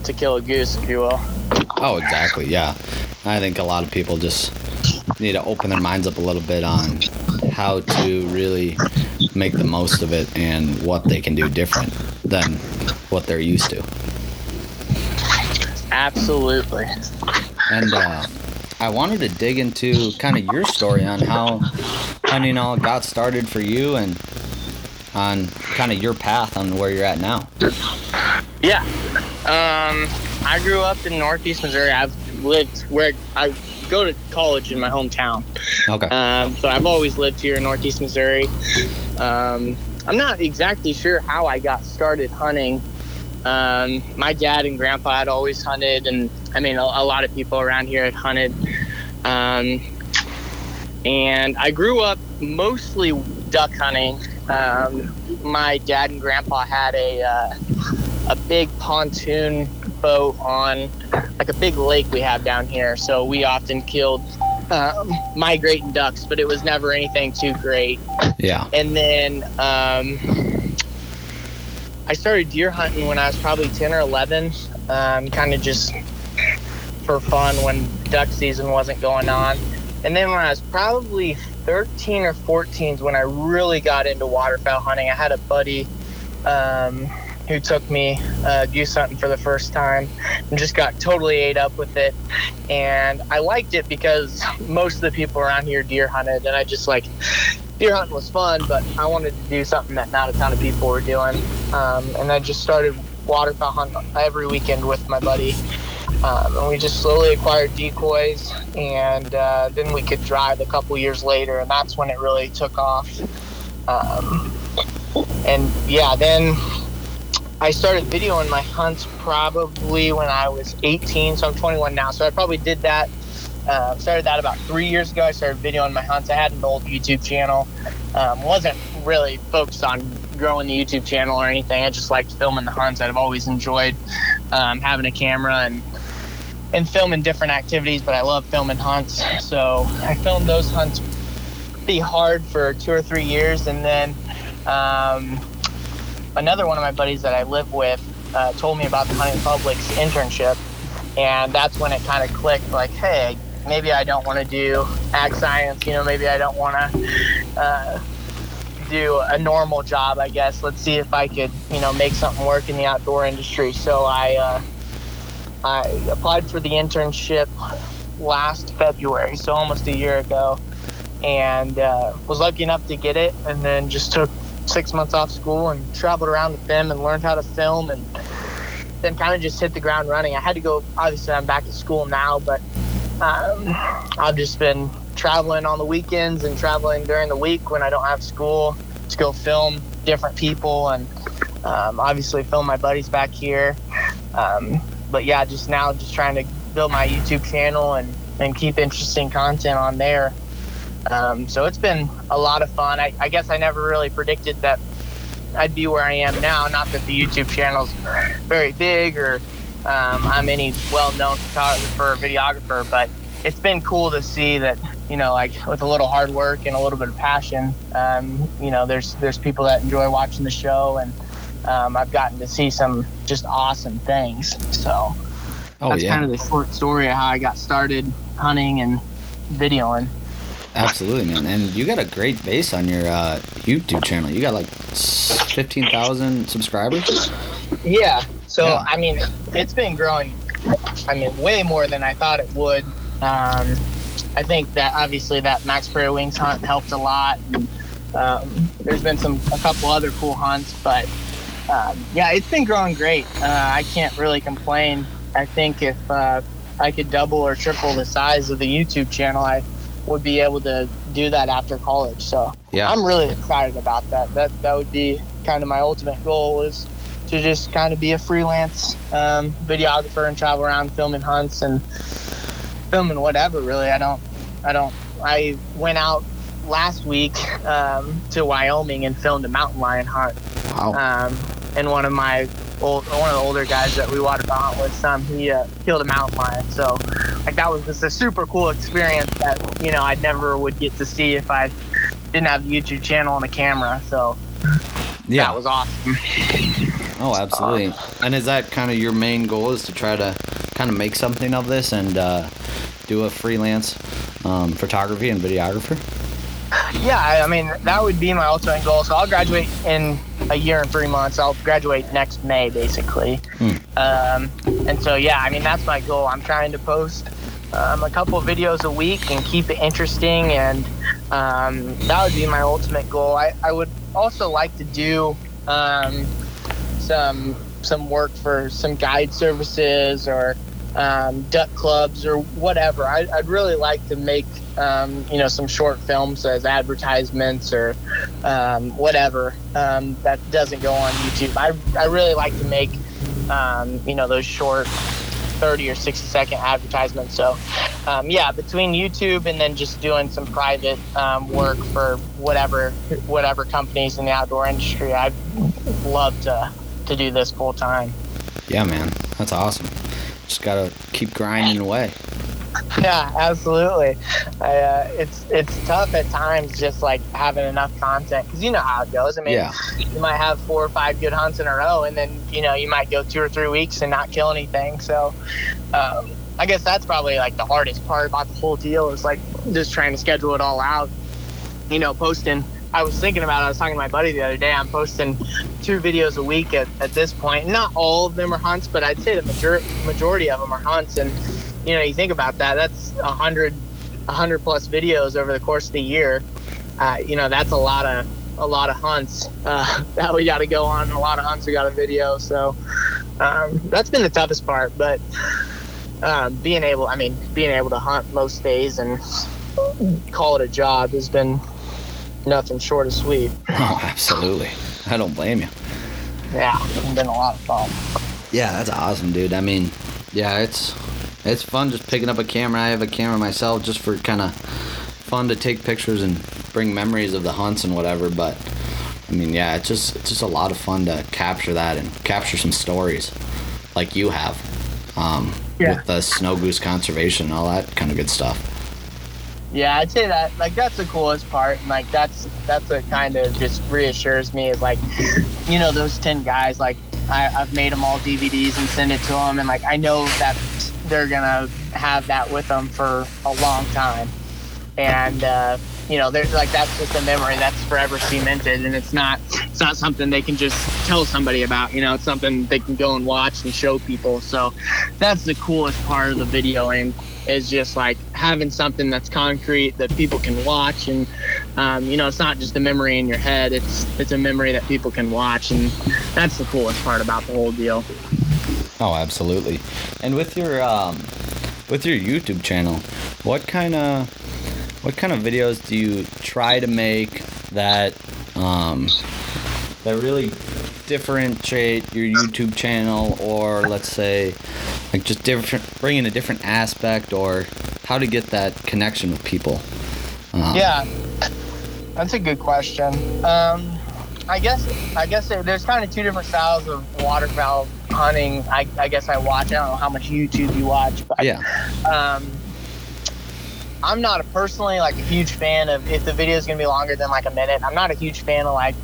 to kill a goose, if you will. Oh, exactly. Yeah. I think a lot of people just need to open their minds up a little bit on how to really make the most of it and what they can do different than what they're used to. Absolutely. And uh, I wanted to dig into kind of your story on how hunting all got started for you and on kind of your path on where you're at now. Yeah. Um, I grew up in Northeast Missouri. I've lived where I go to college in my hometown. Okay. Um, so I've always lived here in Northeast Missouri. Um, I'm not exactly sure how I got started hunting. Um, my dad and grandpa had always hunted, and I mean, a, a lot of people around here had hunted. Um, and I grew up mostly duck hunting. Um, my dad and grandpa had a uh, a big pontoon boat on like a big lake we have down here, so we often killed um, migrating ducks, but it was never anything too great. Yeah. And then um, I started deer hunting when I was probably 10 or 11, um, kind of just for fun when duck season wasn't going on. And then when I was probably 13 or 14 is when I really got into waterfowl hunting. I had a buddy um, who took me uh, goose hunting for the first time and just got totally ate up with it. And I liked it because most of the people around here deer hunted, and I just like deer hunting was fun, but I wanted to do something that not a ton of people were doing. Um, and I just started waterfowl hunting every weekend with my buddy. Um, and we just slowly acquired decoys, and uh, then we could drive a couple years later, and that's when it really took off. Um, and yeah, then I started videoing my hunts probably when I was 18, so I'm 21 now. So I probably did that. Uh, started that about three years ago. I started videoing my hunts. I had an old YouTube channel. Um, wasn't really focused on growing the YouTube channel or anything. I just liked filming the hunts. I've always enjoyed um, having a camera and and filming different activities, but I love filming hunts. So I filmed those hunts pretty hard for two or three years, and then um, another one of my buddies that I live with uh, told me about the Hunting Public's internship, and that's when it kind of clicked. Like, hey, maybe I don't want to do ag science. You know, maybe I don't want to. Uh, do a normal job, I guess. Let's see if I could, you know, make something work in the outdoor industry. So I, uh, I applied for the internship last February, so almost a year ago, and uh, was lucky enough to get it. And then just took six months off school and traveled around with them and learned how to film, and then kind of just hit the ground running. I had to go. Obviously, I'm back at school now, but um, I've just been traveling on the weekends and traveling during the week when I don't have school to go film different people and um, obviously film my buddies back here. Um, but yeah, just now just trying to build my YouTube channel and, and keep interesting content on there. Um, so it's been a lot of fun. I, I guess I never really predicted that I'd be where I am now. Not that the YouTube channel's very big or um, I'm any well-known photographer or videographer, but it's been cool to see that you know, like with a little hard work and a little bit of passion, um, you know, there's there's people that enjoy watching the show, and um, I've gotten to see some just awesome things. So Oh that's yeah. kind of the short story of how I got started hunting and videoing. Absolutely, man. And you got a great base on your uh, YouTube channel. You got like fifteen thousand subscribers. Yeah. So Yeah. I mean, it's been growing. I mean, way more than I thought it would. Um, I think that obviously that Mack's Prairie Wings hunt helped a lot. And, um, there's been some a couple other cool hunts, but um, yeah, it's been growing great. Uh, I can't really complain. I think if uh, I could double or triple the size of the YouTube channel, I would be able to do that after college. So Yeah. I'm really excited about that. That that would be kind of my ultimate goal is to just kind of be a freelance um, videographer and travel around filming hunts and filming whatever. Really, I don't, I don't. I went out last week um, to Wyoming and filmed a mountain lion hunt. Wow. Um, and one of my old, one of the older guys that we waterfowl hunt with, some he uh, killed a mountain lion. So like that was just a super cool experience that you know I never would get to see if I didn't have a YouTube channel and a camera. So yeah. that was awesome. Oh, absolutely. and is that kind of your main goal? Is to try to kind of make something of this and uh, do a freelance um, photography and videographer? Yeah, I I mean that would be my ultimate goal. So I'll graduate in a year and three months. I'll graduate next May, basically. Um, and so yeah, I mean that's my goal. I'm trying to post um, a couple of videos a week and keep it interesting, and um, that would be my ultimate goal. I, I would also like to do um, some some work for some guide services or um, duck clubs or whatever. I, I'd really like to make um, you know some short films as advertisements or um, whatever um, that doesn't go on YouTube. I, I really like to make um, you know those short 30 or 60 second advertisements. So um, yeah, between YouTube and then just doing some private work for whatever whatever companies in the outdoor industry, I'd love to to do this full time. Yeah, man, that's awesome. Just gotta keep grinding away. Yeah, absolutely. I, uh, it's it's tough at times, just like having enough content because you know how it goes. I mean, Yeah. you might have four or five good hunts in a row, and then you know you might go two or three weeks and not kill anything. So, um, I guess that's probably like the hardest part about the whole deal is like just trying to schedule it all out. You know, posting. I was thinking about. it. I was talking to my buddy the other day. I'm posting two videos a week at, at this point. Not all of them are hunts, but I'd say the major- majority of them are hunts. And you know, you think about that. That's a hundred, a hundred plus videos over the course of the year. Uh, you know, that's a lot of a lot of hunts uh, [laughs] that we got to go on. A lot of hunts we got a video. So um, that's been the toughest part. But um, being able, I mean, being able to hunt most days and call it a job has been nothing short of sweet. Oh, absolutely. I don't blame you. Yeah, it's been a lot of fun. Yeah, that's awesome, dude. I mean, yeah, it's it's fun just picking up a camera. I have a camera myself just for kind of fun to take pictures and bring memories of the hunts and whatever. But I mean, yeah, it's just it's just a lot of fun to capture that and capture some stories like you have um, Yeah. with the snow goose conservation and all that kind of good stuff. Yeah, I'd say that like that's the coolest part, and like that's that's what kind of just reassures me is like, you know, those ten guys. Like I, I've made them all DVDs and send it to them, and like I know that they're gonna have that with them for a long time, and uh, you know, they're like that's just a memory that's forever cemented, and it's not it's not something they can just tell somebody about. You know, it's something they can go and watch and show people. So that's the coolest part of the videoing is just like having something that's concrete that people can watch and um, you know it's not just a memory in your head it's it's a memory that people can watch and that's the coolest part about the whole deal Oh, absolutely. And with your um, with your YouTube channel, what kind of what kind of videos do you try to make that um, that really differentiate your YouTube channel, or let's say like just different, bring in a different aspect, or how to get that connection with people? Um, yeah that's a good question um, i guess i guess there's kind of two different styles of waterfowl hunting I, I guess i watch i don't know how much youtube you watch but Yeah. um, I'm not a personally like a huge fan of if the video is gonna be longer than like a minute. I'm not a huge fan of like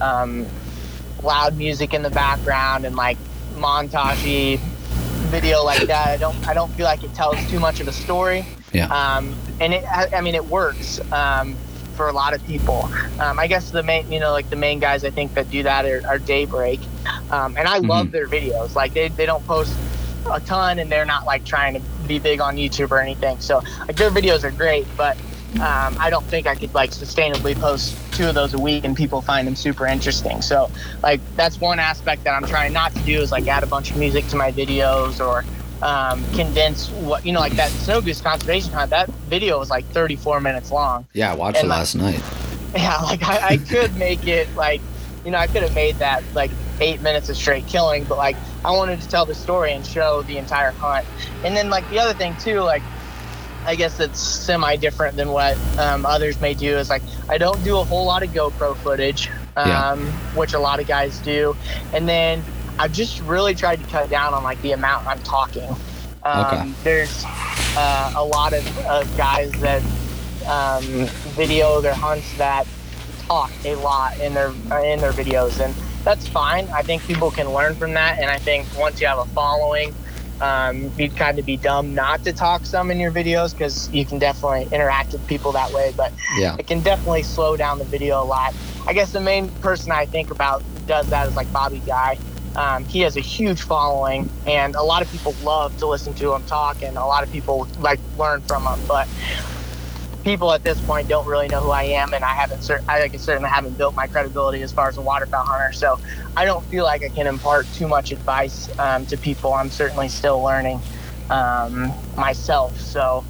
um, loud music in the background and like montagey video like that. I don't I don't feel like it tells too much of a story. Yeah. Um, and it I, I mean it works um, for a lot of people. Um, I guess the main you know like the main guys I think that do that are, are Daybreak, um, and I love their videos. Like they they don't post a ton and they're not like trying to be big on YouTube or anything. So like their videos are great, but um, I don't think I could like sustainably post two of those a week and people find them super interesting. So like that's one aspect that I'm trying not to do is like add a bunch of music to my videos or um, condense what you know like that snow goose conservation hunt. That video was like 34 minutes long. Yeah, I watched And it last night. [laughs] Yeah, like I, I could make it like, you know, I could have made that like eight minutes of straight killing, but like I wanted to tell the story and show the entire hunt. And then like the other thing too, like I guess it's semi different than what um, others may do is like I don't do a whole lot of GoPro footage, um, Yeah. which a lot of guys do. And then I've just really tried to cut down on like the amount I'm talking. Um, Okay. There's uh, a lot of, of guys that um, video their hunts that talk a lot in their in their videos, and that's fine. I think people can learn from that, and I think once you have a following, um, you'd kind of be dumb not to talk some in your videos because you can definitely interact with people that way. But Yeah. it can definitely slow down the video a lot. I guess the main person I think about does that is like Bobby Guy. Um, he has a huge following, and a lot of people love to listen to him talk, and a lot of people like learn from him. But people at this point don't really know who I am, and I haven't, I like, certainly haven't built my credibility as far as a waterfowl hunter. So I don't feel like I can impart too much advice um, to people. I'm certainly still learning um, myself. So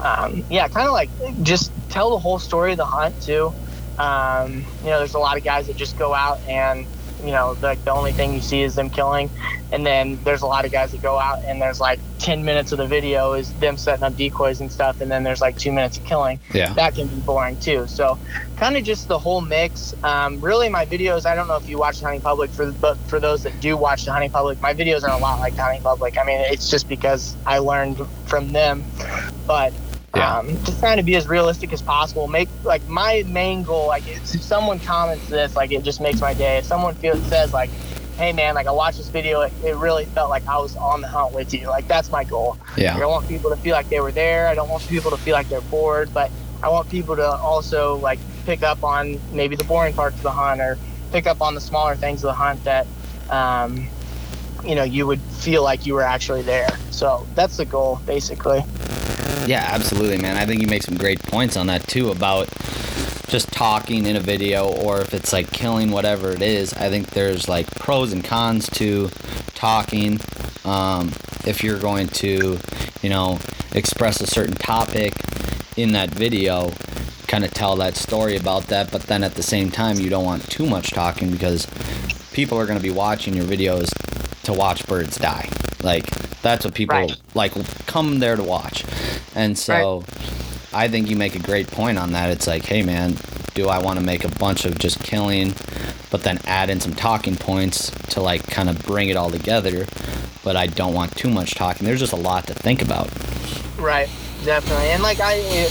um, yeah, kind of like just tell the whole story of the hunt too. Um, you know, there's a lot of guys that just go out and you know, like the only thing you see is them killing, and then there's a lot of guys that go out and there's like 10 minutes of the video is them setting up decoys and stuff, and then there's like two minutes of killing. Yeah. That can be boring too. So, kind of just the whole mix. Um, really, my videos. I don't know if you watch the Hunting Public, for but for those that do watch the Hunting Public, my videos are a lot like the Hunting Public. I mean, it's just because I learned from them, but Yeah. um, just trying to be as realistic as possible. Make like my main goal. Like if someone comments this, like it just makes my day. If someone feels says like, "Hey man, like I watched this video, it, it really felt like I was on the hunt with you." Like that's my goal. I Yeah. don't want people to feel like they were there. I don't want people to feel like they're bored, but I want people to also like pick up on maybe the boring parts of the hunt or pick up on the smaller things of the hunt that um, you know you would feel like you were actually there. So that's the goal, basically. Yeah, absolutely, man. I think you make some great points on that too about just talking in a video or if it's like killing whatever it is. I think there's like pros and cons to talking. Um, if you're going to, you know, express a certain topic in that video, kind of tell that story about that, but then at the same time, you don't want too much talking because people are going to be watching your videos to watch birds die. Like that's what people Right. like come there to watch. And so I think you make a great point on that. It's like, hey man, do I want to make a bunch of just killing but then add in some talking points to like kind of bring it all together, but I don't want too much talking. There's just a lot to think about. Right, definitely. And like I,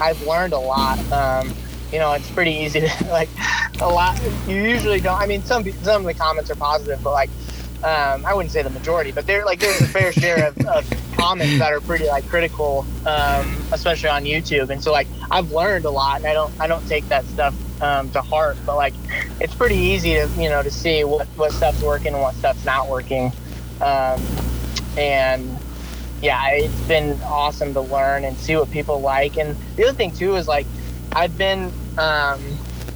I've learned a lot. Um, you know, it's pretty easy to [laughs] like a lot. You usually don't. I mean, some some of the comments are positive, but like um, I wouldn't say the majority, but there like there's a fair share of, of comments that are pretty like critical, um, especially on YouTube. And so like I've learned a lot, and I don't I don't take that stuff um, to heart. But like it's pretty easy to you know to see what what stuff's working and what stuff's not working. Um, and yeah, it's been awesome to learn and see what people like. And the other thing too is like I've been um,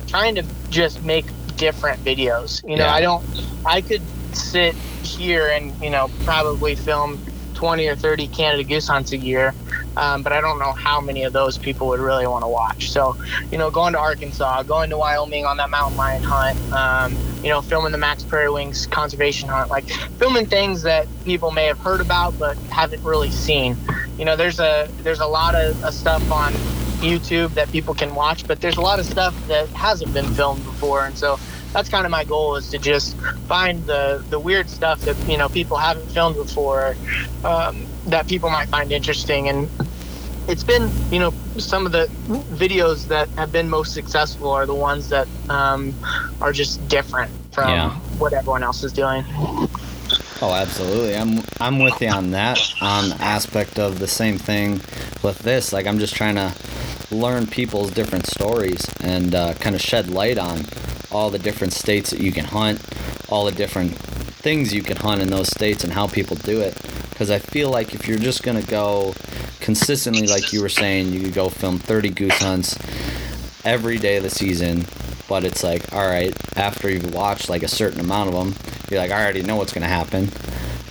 trying to just make different videos. You know, Yeah. I don't. I could sit here and you know probably film 20 or 30 Canada goose hunts a year, um, but I don't know how many of those people would really want to watch. So, you know, going to Arkansas, going to Wyoming on that mountain lion hunt, um, you know, filming the Mack's Prairie Wings conservation hunt, like filming things that people may have heard about but haven't really seen. You know, there's a there's a lot of, of stuff on YouTube that people can watch, but there's a lot of stuff that hasn't been filmed before, and so that's kind of my goal is to just find the the weird stuff that you know people haven't filmed before um, that people might find interesting and it's been you know some of the videos that have been most successful are the ones that um, are just different from Yeah. what everyone else is doing Oh, absolutely. I'm I'm with you on that on aspect of the same thing with this. Like I'm just trying to learn people's different stories and uh, kind of shed light on all the different states that you can hunt, all the different things you can hunt in those states and how people do it. Because I feel like if you're just gonna go consistently, like you were saying, you could go film 30 goose hunts every day of the season but it's like all right after you've watched like a certain amount of them you're like i already know what's going to happen.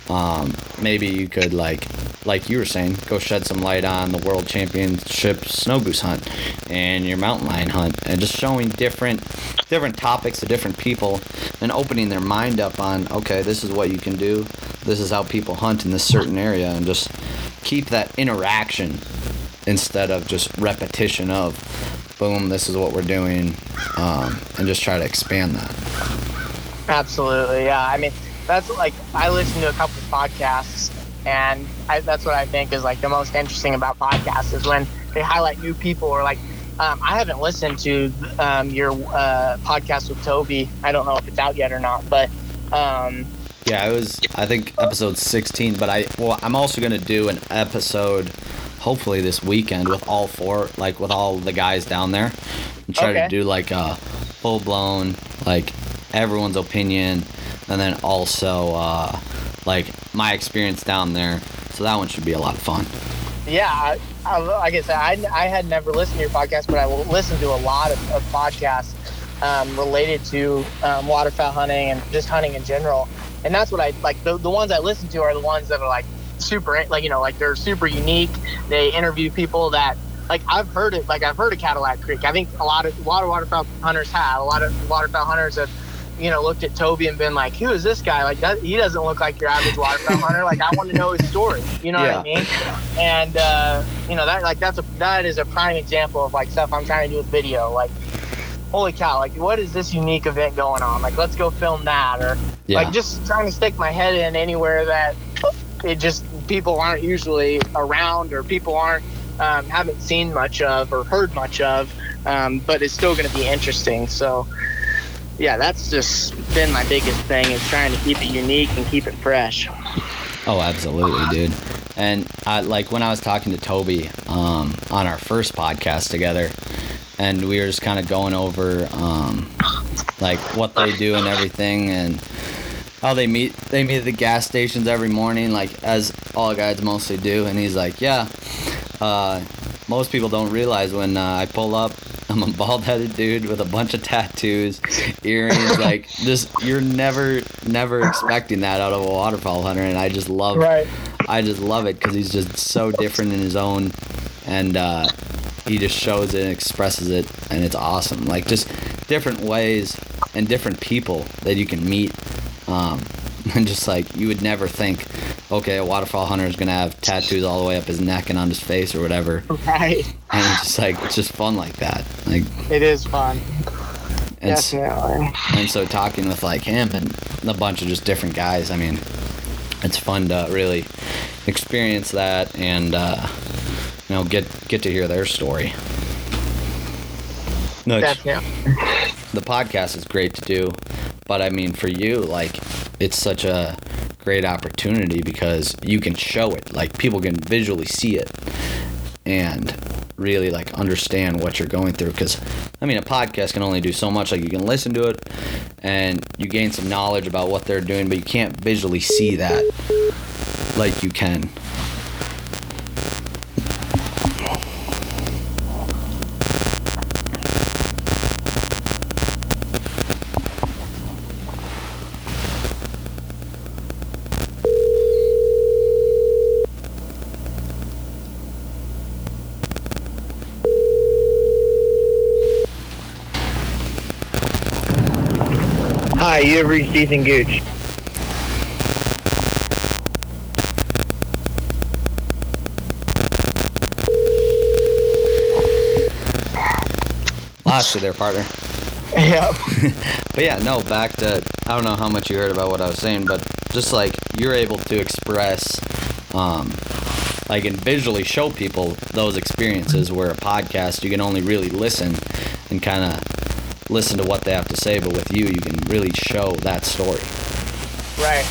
Um, maybe you could like like you were saying go shed some light on the world championship snow goose hunt and your mountain lion hunt and just showing different different topics to different people and opening their mind up on okay this is what you can do. This is how people hunt in this certain area and just keep that interaction instead of just repetition of boom this is what we're doing um, and just try to expand that Absolutely, yeah. I mean, that's like I listen to a couple of podcasts, and I, that's what I think is like the most interesting about podcasts is when they highlight new people or like Um, I haven't listened to um, your uh, podcast with Toby. I don't know if it's out yet or not, but um, Yeah, it was I think episode 16, but I well I'm also going to do an episode hopefully this weekend with all four like with all the guys down there and try Okay. to do like a full blown like everyone's opinion and then also uh like my experience down there. So that one should be a lot of fun. yeah, I, I, like I said, I, I had never listened to your podcast, but I will listen to a lot of, of podcasts um, related to um, waterfowl hunting and just hunting in general. And that's what I like. The, the ones I listen to are the ones that are like super, like you know, like they're super unique. They interview people that like I've heard it. Like I've heard of Cadillac Creek. I think a lot of a lot of waterfowl hunters have. A lot of waterfowl hunters have you know, looked at Toby and been like, "Who is this guy? Like, that, he doesn't look like your average waterfowl hunter. Like, I want to know his story. You know what I mean?" And uh, you know that like that's a that is a prime example of like stuff I'm trying to do with video. Like, holy cow! Like, what is this unique event going on? Like, let's go film that, or Yeah. like just trying to stick my head in anywhere that it just people aren't usually around or people aren't um, haven't seen much of or heard much of, um, but it's still going to be interesting. So yeah, that's just been my biggest thing is trying to keep it unique and keep it fresh. Oh, absolutely, dude. And I like when I was talking to Toby um, on our first podcast together, and we were just kind of going over um, like what they do and everything, and how they meet. They meet at the gas stations every morning, like as all guys mostly do. And he's like, "Yeah, uh, most people don't realize when uh, I pull up, [laughs] I'm a bald-headed dude with a bunch of tattoos, earrings. [laughs] like, just you're never, never expecting that out of a waterfowl hunter. And I just love, I just love it because he's just so different in his own, and uh, he just shows it and expresses it, and it's awesome. Like just different ways and different people that you can meet. Um, [laughs] and just like you would never think, okay, a waterfowl hunter is gonna have tattoos all the way up his neck and on his face or whatever, Right. and it's just like it's just fun like that. Like It is fun. and s- Definitely. and so talking with like him and a bunch of just different guys, I mean, it's fun to really experience that and uh, you know get get to hear their story. No, Definitely. the podcast is great to do, but I mean for you, like it's such a great opportunity because you can show it. Like people can visually see it and really like understand what you're going through because I mean a podcast can only do so much like you can listen to it and you gain some knowledge about what they're doing but you can't visually see that like you can you have reached Ethan Gooch. lost you there partner [laughs] Yep. [laughs] But yeah, no, back to I don't know how much you heard about what I was saying, but just like you're able to express um like and visually show people those experiences where a podcast you can only really listen and kind of listen to what they have to say, but with you you can really show that story. Right.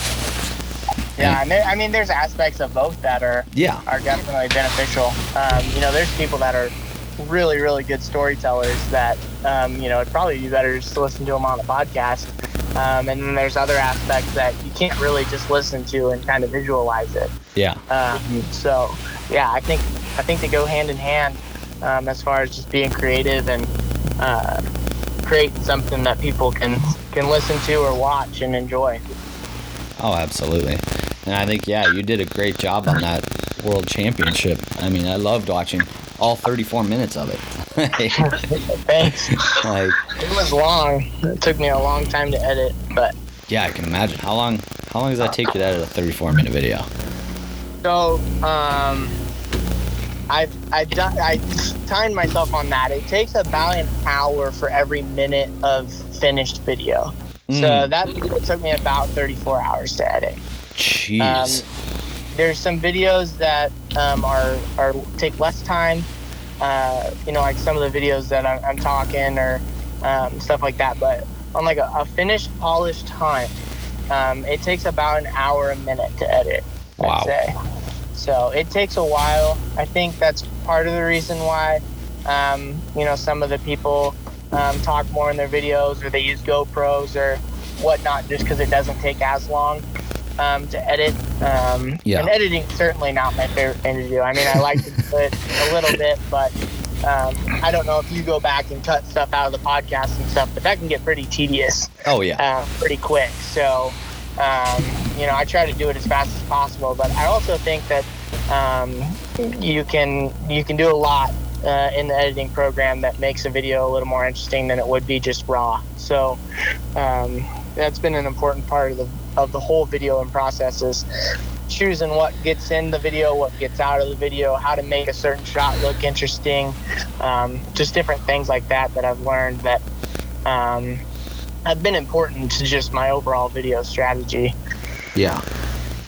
Yeah, and there, I mean, there's aspects of both that are Yeah. are definitely beneficial. Um, you know, there's people that are really, really good storytellers that, um, you know, it'd probably be better just to listen to them on a podcast. Um, and then there's other aspects that you can't really just listen to and kind of visualize it. Yeah. Um, so, yeah, I think I think they go hand in hand um, as far as just being creative and uh, creating something that people can can listen to or watch and enjoy. Oh, absolutely. And I think yeah, you did a great job on that world championship. I mean, I loved watching all 34 minutes of it. [laughs] Thanks. [laughs] like It was long. It took me a long time to edit, but yeah, I can imagine. How long how long does that take you to edit a 34 minute video? so um, I I done I timed myself on that. It takes about an hour for every minute of finished video. So Mm. that video took me about 34 hours to edit. Jeez. There's some videos that um, are are take less time, uh, you know, like some of the videos that I'm, I'm talking or um, stuff like that. But on like a, a finished, polished hunt, um, it takes about an hour a minute to edit. Wow. So it takes a while. I think that's part of the reason why, um, you know, some of the people um, talk more in their videos or they use GoPros or whatnot just because it doesn't take as long um, to edit. Um, Yeah. And editing certainly not my favorite thing to do. I mean, I like to do it a little bit, but um, I don't know if you go back and cut stuff out of the podcast and stuff, but that can get pretty tedious Oh yeah. uh, pretty quick. So, um, you know, I try to do it as fast as possible. But I also think that um, you can you can do a lot uh, in the editing program that makes a video a little more interesting than it would be just raw. So um, that's been an important part of the of the whole video and process is choosing what gets in the video, what gets out of the video, how to make a certain shot look interesting, um, just different things like that that I've learned that um, have been important to just my overall video strategy. Yeah.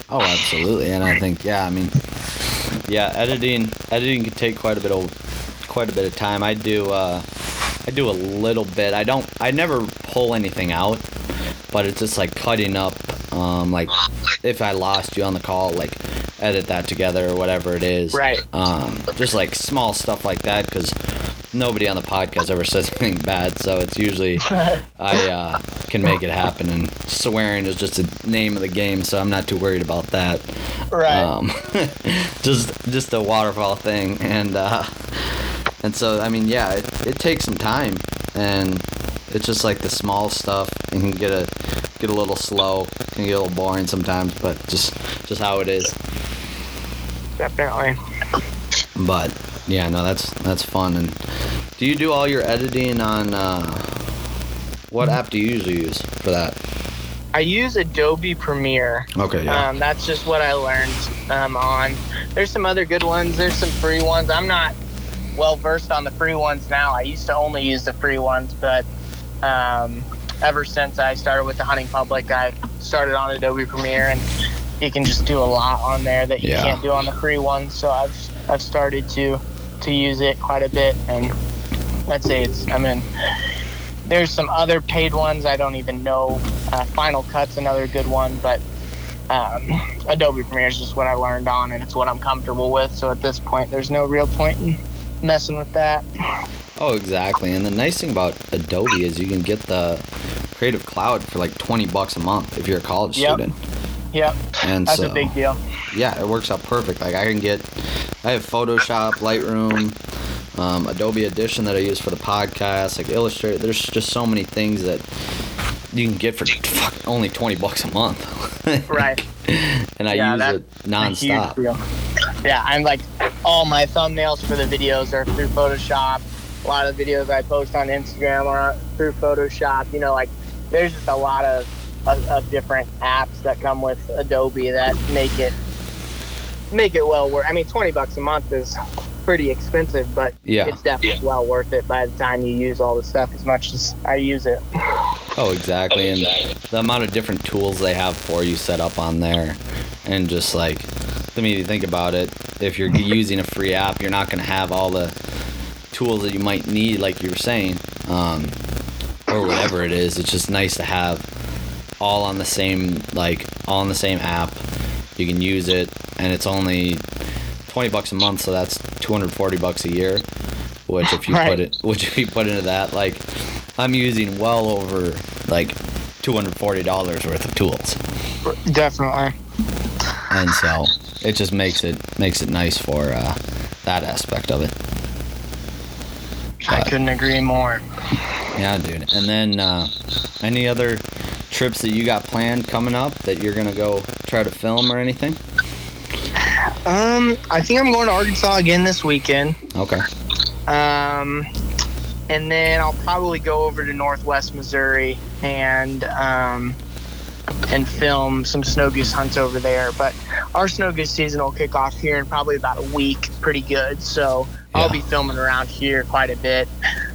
Oh, absolutely. And I think, yeah, I mean, yeah, editing editing can take quite a bit of quite a bit of time. I do uh, I do a little bit. I don't. I never pull anything out, but it's just like cutting up. Um, like if I lost you on the call, like edit that together or whatever it is. Right. Um, just like small stuff like that because nobody on the podcast ever says [laughs] anything bad, so it's usually [laughs] I uh, can make it happen. And swearing is just a name of the game, so I'm not too worried about that. Right. Um, [laughs] just just a waterfowl thing, and uh, and so I mean, yeah, it, it takes some time, and it's just like the small stuff. It can get a get a little slow, can get a little boring sometimes, but just just how it is. Definitely. But yeah, no, that's that's fun. And do you do all your editing on uh, what app do you usually use for that? I use Adobe Premiere. Okay, Um, that's just what I learned um, on. There's some other good ones. There's some free ones. I'm not well versed on the free ones now. I used to only use the free ones, but um, ever since I started with the hunting public, I started on Adobe Premiere, and you can just do a lot on there that you Yeah. can't do on the free ones. So I've I've started to to use it quite a bit, and I'd say it's. I mean, there's some other paid ones I don't even know. Uh, Final Cut's another good one, but um, Adobe Premiere is just what I learned on, and it's what I'm comfortable with. So at this point, there's no real point in messing with that. Oh, exactly. And the nice thing about Adobe is you can get the Creative Cloud for like 20 bucks a month if you're a college Yep. student. Yep, And that's so, a big deal. yeah, it works out perfect. Like I can get, I have Photoshop, Lightroom, um, Adobe Audition that I use for the podcast, like Illustrator. There's just so many things that you can get for fuck, only 20 bucks a month. [laughs] Right. and I Yeah, use it nonstop. Yeah, I'm like all my thumbnails for the videos are through Photoshop. A lot of videos I post on Instagram are through Photoshop. You know, like there's just a lot of, of, of different apps that come with Adobe that make it make it well worth. I mean, twenty bucks a month is pretty expensive, but Yeah. it's definitely well worth it by the time you use all the stuff as much as I use it. Oh, exactly. And the amount of different tools they have for you set up on there. And just like, I mean, you think about it, if you're using a free app, you're not going to have all the tools that you might need, like you were saying, um, or whatever it is. It's just nice to have all on the same, like, all on the same app. You can use it, and it's only 20 bucks a month, so that's 240 bucks a year. Which, if you Right. put it, [laughs] which if you put into that, like, I'm using well over like $240 worth of tools. Definitely. And so it just makes it makes it nice for uh, that aspect of it. I couldn't agree more. Yeah, dude. And then uh, any other trips that you got planned coming up that you're gonna go try to film or anything? Um, I think I'm going to Arkansas again this weekend. Okay. Um, and then I'll probably go over to Northwest Missouri and um, and film some snow goose hunts over there. But our snow goose season will kick off here in probably about a week, pretty good. So I'll be filming around here quite a bit.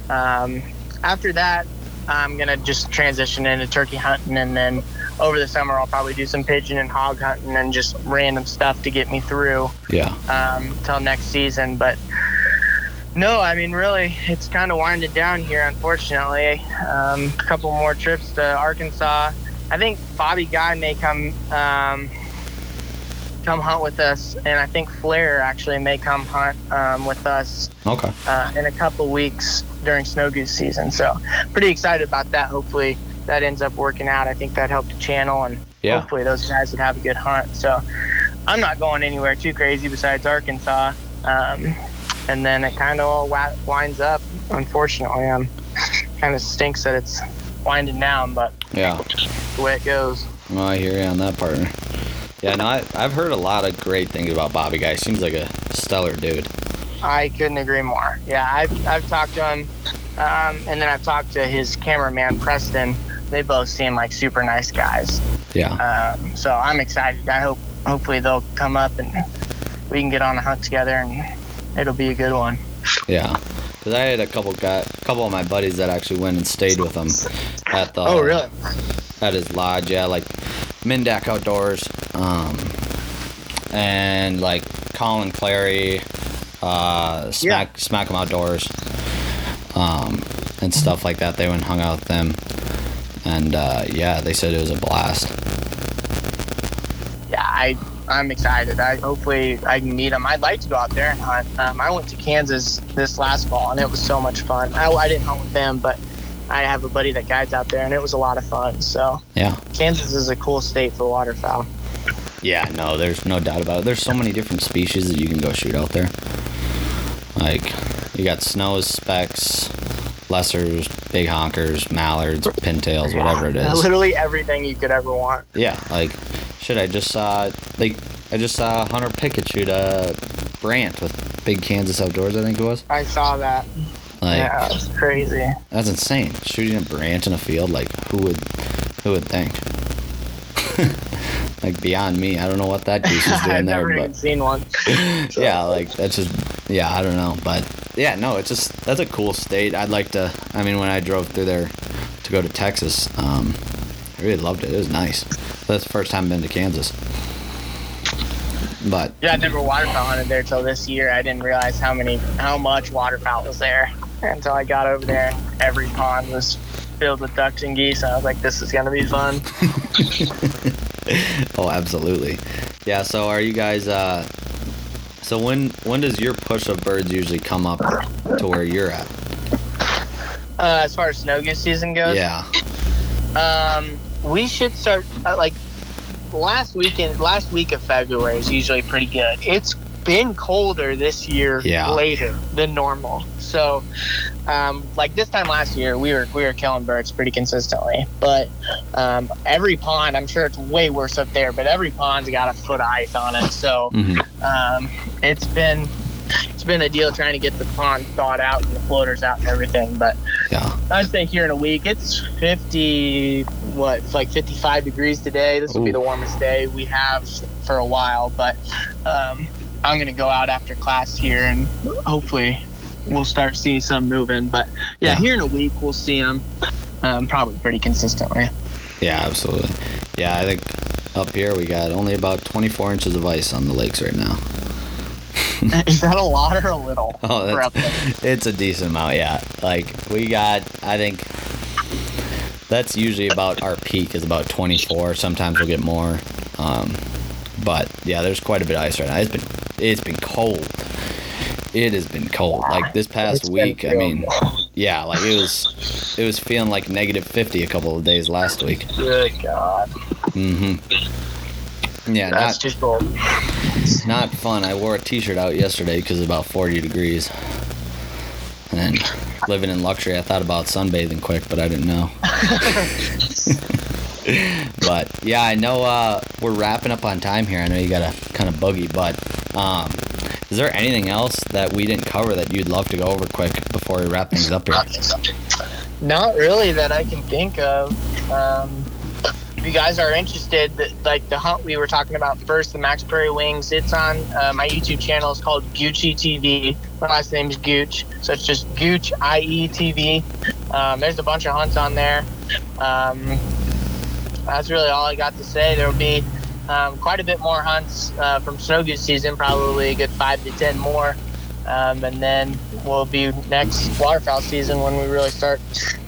Um, after that, I'm gonna just transition into turkey hunting, and then over the summer I'll probably do some pigeon and hog hunting and just random stuff to get me through Yeah. um, till next season. But No, I mean, really, it's kind of winding down here, unfortunately. Um, a couple more trips to Arkansas. I think Bobby Guy may come um, come hunt with us, and I think Flair actually may come hunt um, with us Okay. uh, in a couple weeks during snow goose season. So, pretty excited about that. Hopefully, that ends up working out. I think that helped the channel, and Yeah. hopefully, those guys would have a good hunt. So, I'm not going anywhere too crazy besides Arkansas. Um, and then it kind of all winds up. Unfortunately, um, kind of stinks that it's winding down, but Yeah. the way it goes. Well, I hear you on that partner. Yeah, no, I, I've heard a lot of great things about Bobby Guy. Seems like a stellar dude. I couldn't agree more. Yeah, I've, I've talked to him, um, and then I've talked to his cameraman Preston. They both seem like super nice guys. Yeah. Um, so I'm excited. I hope hopefully they'll come up and we can get on a hunt together, and it'll be a good one. Yeah. Because I had a couple guy, a couple of my buddies that actually went and stayed with him at the oh, really? at his lodge. Yeah, like Mindak Outdoors, um, and like Colin Clary, uh, Smack Smack 'em Outdoors, um, and stuff like that. They went and hung out with them, and uh, yeah, they said it was a blast. Yeah, I I'm excited. I hopefully I can meet them. I'd like to go out there and hunt. Um, I went to Kansas this last fall, and it was so much fun. I, I didn't hunt with them, but I have a buddy that guides out there, and it was a lot of fun. So Yeah. Kansas is a cool state for waterfowl. Yeah, no, there's no doubt about it. There's so many different species that you can go shoot out there. Like, you got snows, specks, lessers, big honkers, mallards, pintails, whatever it is. Literally everything you could ever want. Yeah, like, shit, I just saw, like, I just saw Hunter Pickett shoot a Brant with Big Kansas Outdoors, I think it was. I saw that. Like, yeah, it's crazy. that's insane. Shooting a Brant in a field, like, who would, who would think? [laughs] like, beyond me, I don't know what that goose is [laughs] doing there. I've never but. even seen one. [laughs] yeah, like that's just yeah, I don't know, but yeah, no, it's just that's a cool state. I'd like to. I mean, when I drove through there to go to Texas, um, I really loved it. It was nice. That's the first time I've been to Kansas. But Yeah, I never waterfowl hunted there till this year. I didn't realize how many, how much waterfowl was there until I got over there. Every pond was filled with ducks and geese, and I was like, "This is gonna be fun." [laughs] oh, absolutely, yeah. So are you guys? uh So when when does your push of birds usually come up to where you're at? Uh, as far as snow goose season goes, Yeah, um, we should start uh, like last weekend. Last week of February is usually pretty good. It's been colder this year Yeah. later than normal. So, um, like this time last year, we were we were killing birds pretty consistently. But um, every pond, I'm sure it's way worse up there, but every pond's got a foot of ice on it. So hmm um, it's been it's been a deal trying to get the pond thawed out and the floaters out and everything. But yeah. I'd say here in a week, it's 50, what, it's like 55 degrees today. This will be the warmest day we have for a while. But um, I'm going to go out after class here and hopefully we'll start seeing some moving. But yeah, Yeah. here in a week, we'll see them um, probably pretty consistently. Yeah, absolutely. Yeah, I think up here we got only about 24 inches of ice on the lakes right now. Is that a [laughs] lot or a little? Oh, [laughs] it's a decent amount, yeah. Like we got, I think that's usually about our peak is about 24. Sometimes we'll get more, um, but yeah, there's quite a bit of ice right now. It's been it's been cold. It has been cold. Like this past It's week, I mean, [laughs] yeah, like it was it was feeling like negative 50 a couple of days last week. Good God. hmm Yeah, That's not too cold. not fun. I wore a t-shirt out yesterday because it's about 40 degrees. And living in luxury, I thought about sunbathing quick, but I didn't know. [laughs] [laughs] but yeah, I know uh, we're wrapping up on time here. I know you got a kind of buggy, but um, is there anything else that we didn't cover that you'd love to go over quick before we wrap things up here? Not really that I can think of. Um, if you guys are interested, like the hunt we were talking about first, the Mack's Prairie Wings, it's on uh, my YouTube channel. It's called Goochie TV. My last name is Gooch, so it's just Gooch IE TV. Um, there's a bunch of hunts on there. Um, that's really all I got to say. There will be um, quite a bit more hunts uh, from snow goose season, probably a good five to ten more Um, and then we'll be next waterfowl season when we really start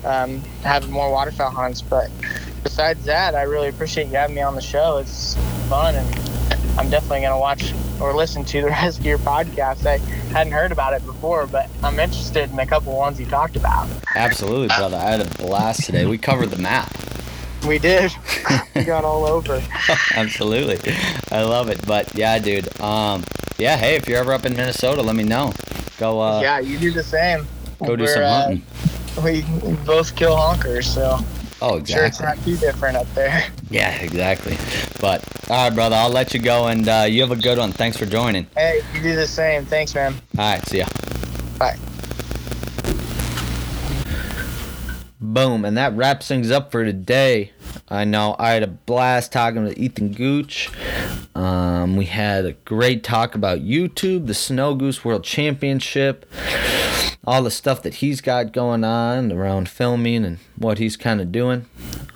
um, having more waterfowl hunts. But besides that, I really appreciate you having me on the show. It's fun, and I'm definitely going to watch or listen to the [laughs] rest of your podcast. I hadn't heard about it before, but I'm interested in a couple ones you talked about. Absolutely, brother. I had a blast today. We covered the map. We did. [laughs] we got all over. Absolutely. I love it. But yeah, dude. Um, yeah, hey, if you're ever up in Minnesota, let me know. Go uh yeah, you do the same. go do We're, some uh, hunting. we both kill honkers, so Oh, exactly. sure it's not too different up there. Yeah, exactly. But all right, brother, I'll let you go and uh, you have a good one. Thanks for joining. Hey, you do the same. Thanks, man. All right, see ya. Bye. Boom, and that wraps things up for today. I know I had a blast talking with Ethan Gooch. Um, we had a great talk about YouTube, the Snow Goose World Championship, all the stuff that he's got going on around filming and what he's kind of doing.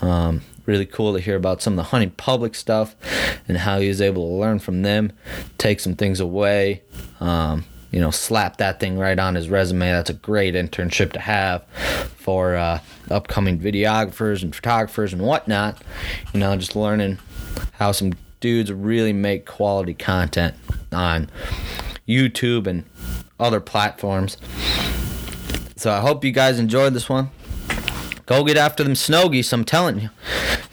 Um, really cool to hear about some of the hunting public stuff and how he was able to learn from them, take some things away. Um, you know, slap that thing right on his resume. That's a great internship to have for uh, upcoming videographers and photographers and whatnot. You know, just learning how some dudes really make quality content on YouTube and other platforms. So I hope you guys enjoyed this one. Go get after them snow geese. I'm telling you,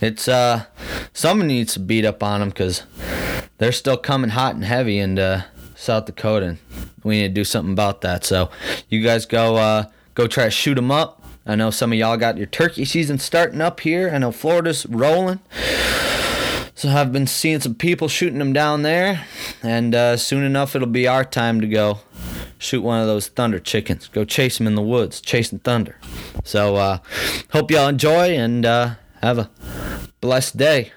it's uh, someone needs to beat up on them because they're still coming hot and heavy and uh, South Dakota. And we need to do something about that. So you guys go uh, go try to shoot them up. I know some of y'all got your turkey season starting up here. I know Florida's rolling. So I've been seeing some people shooting them down there, and uh, soon enough it'll be our time to go shoot one of those thunder chickens. Go chase them in the woods, chasing thunder. So uh, hope y'all enjoy and uh, have a blessed day.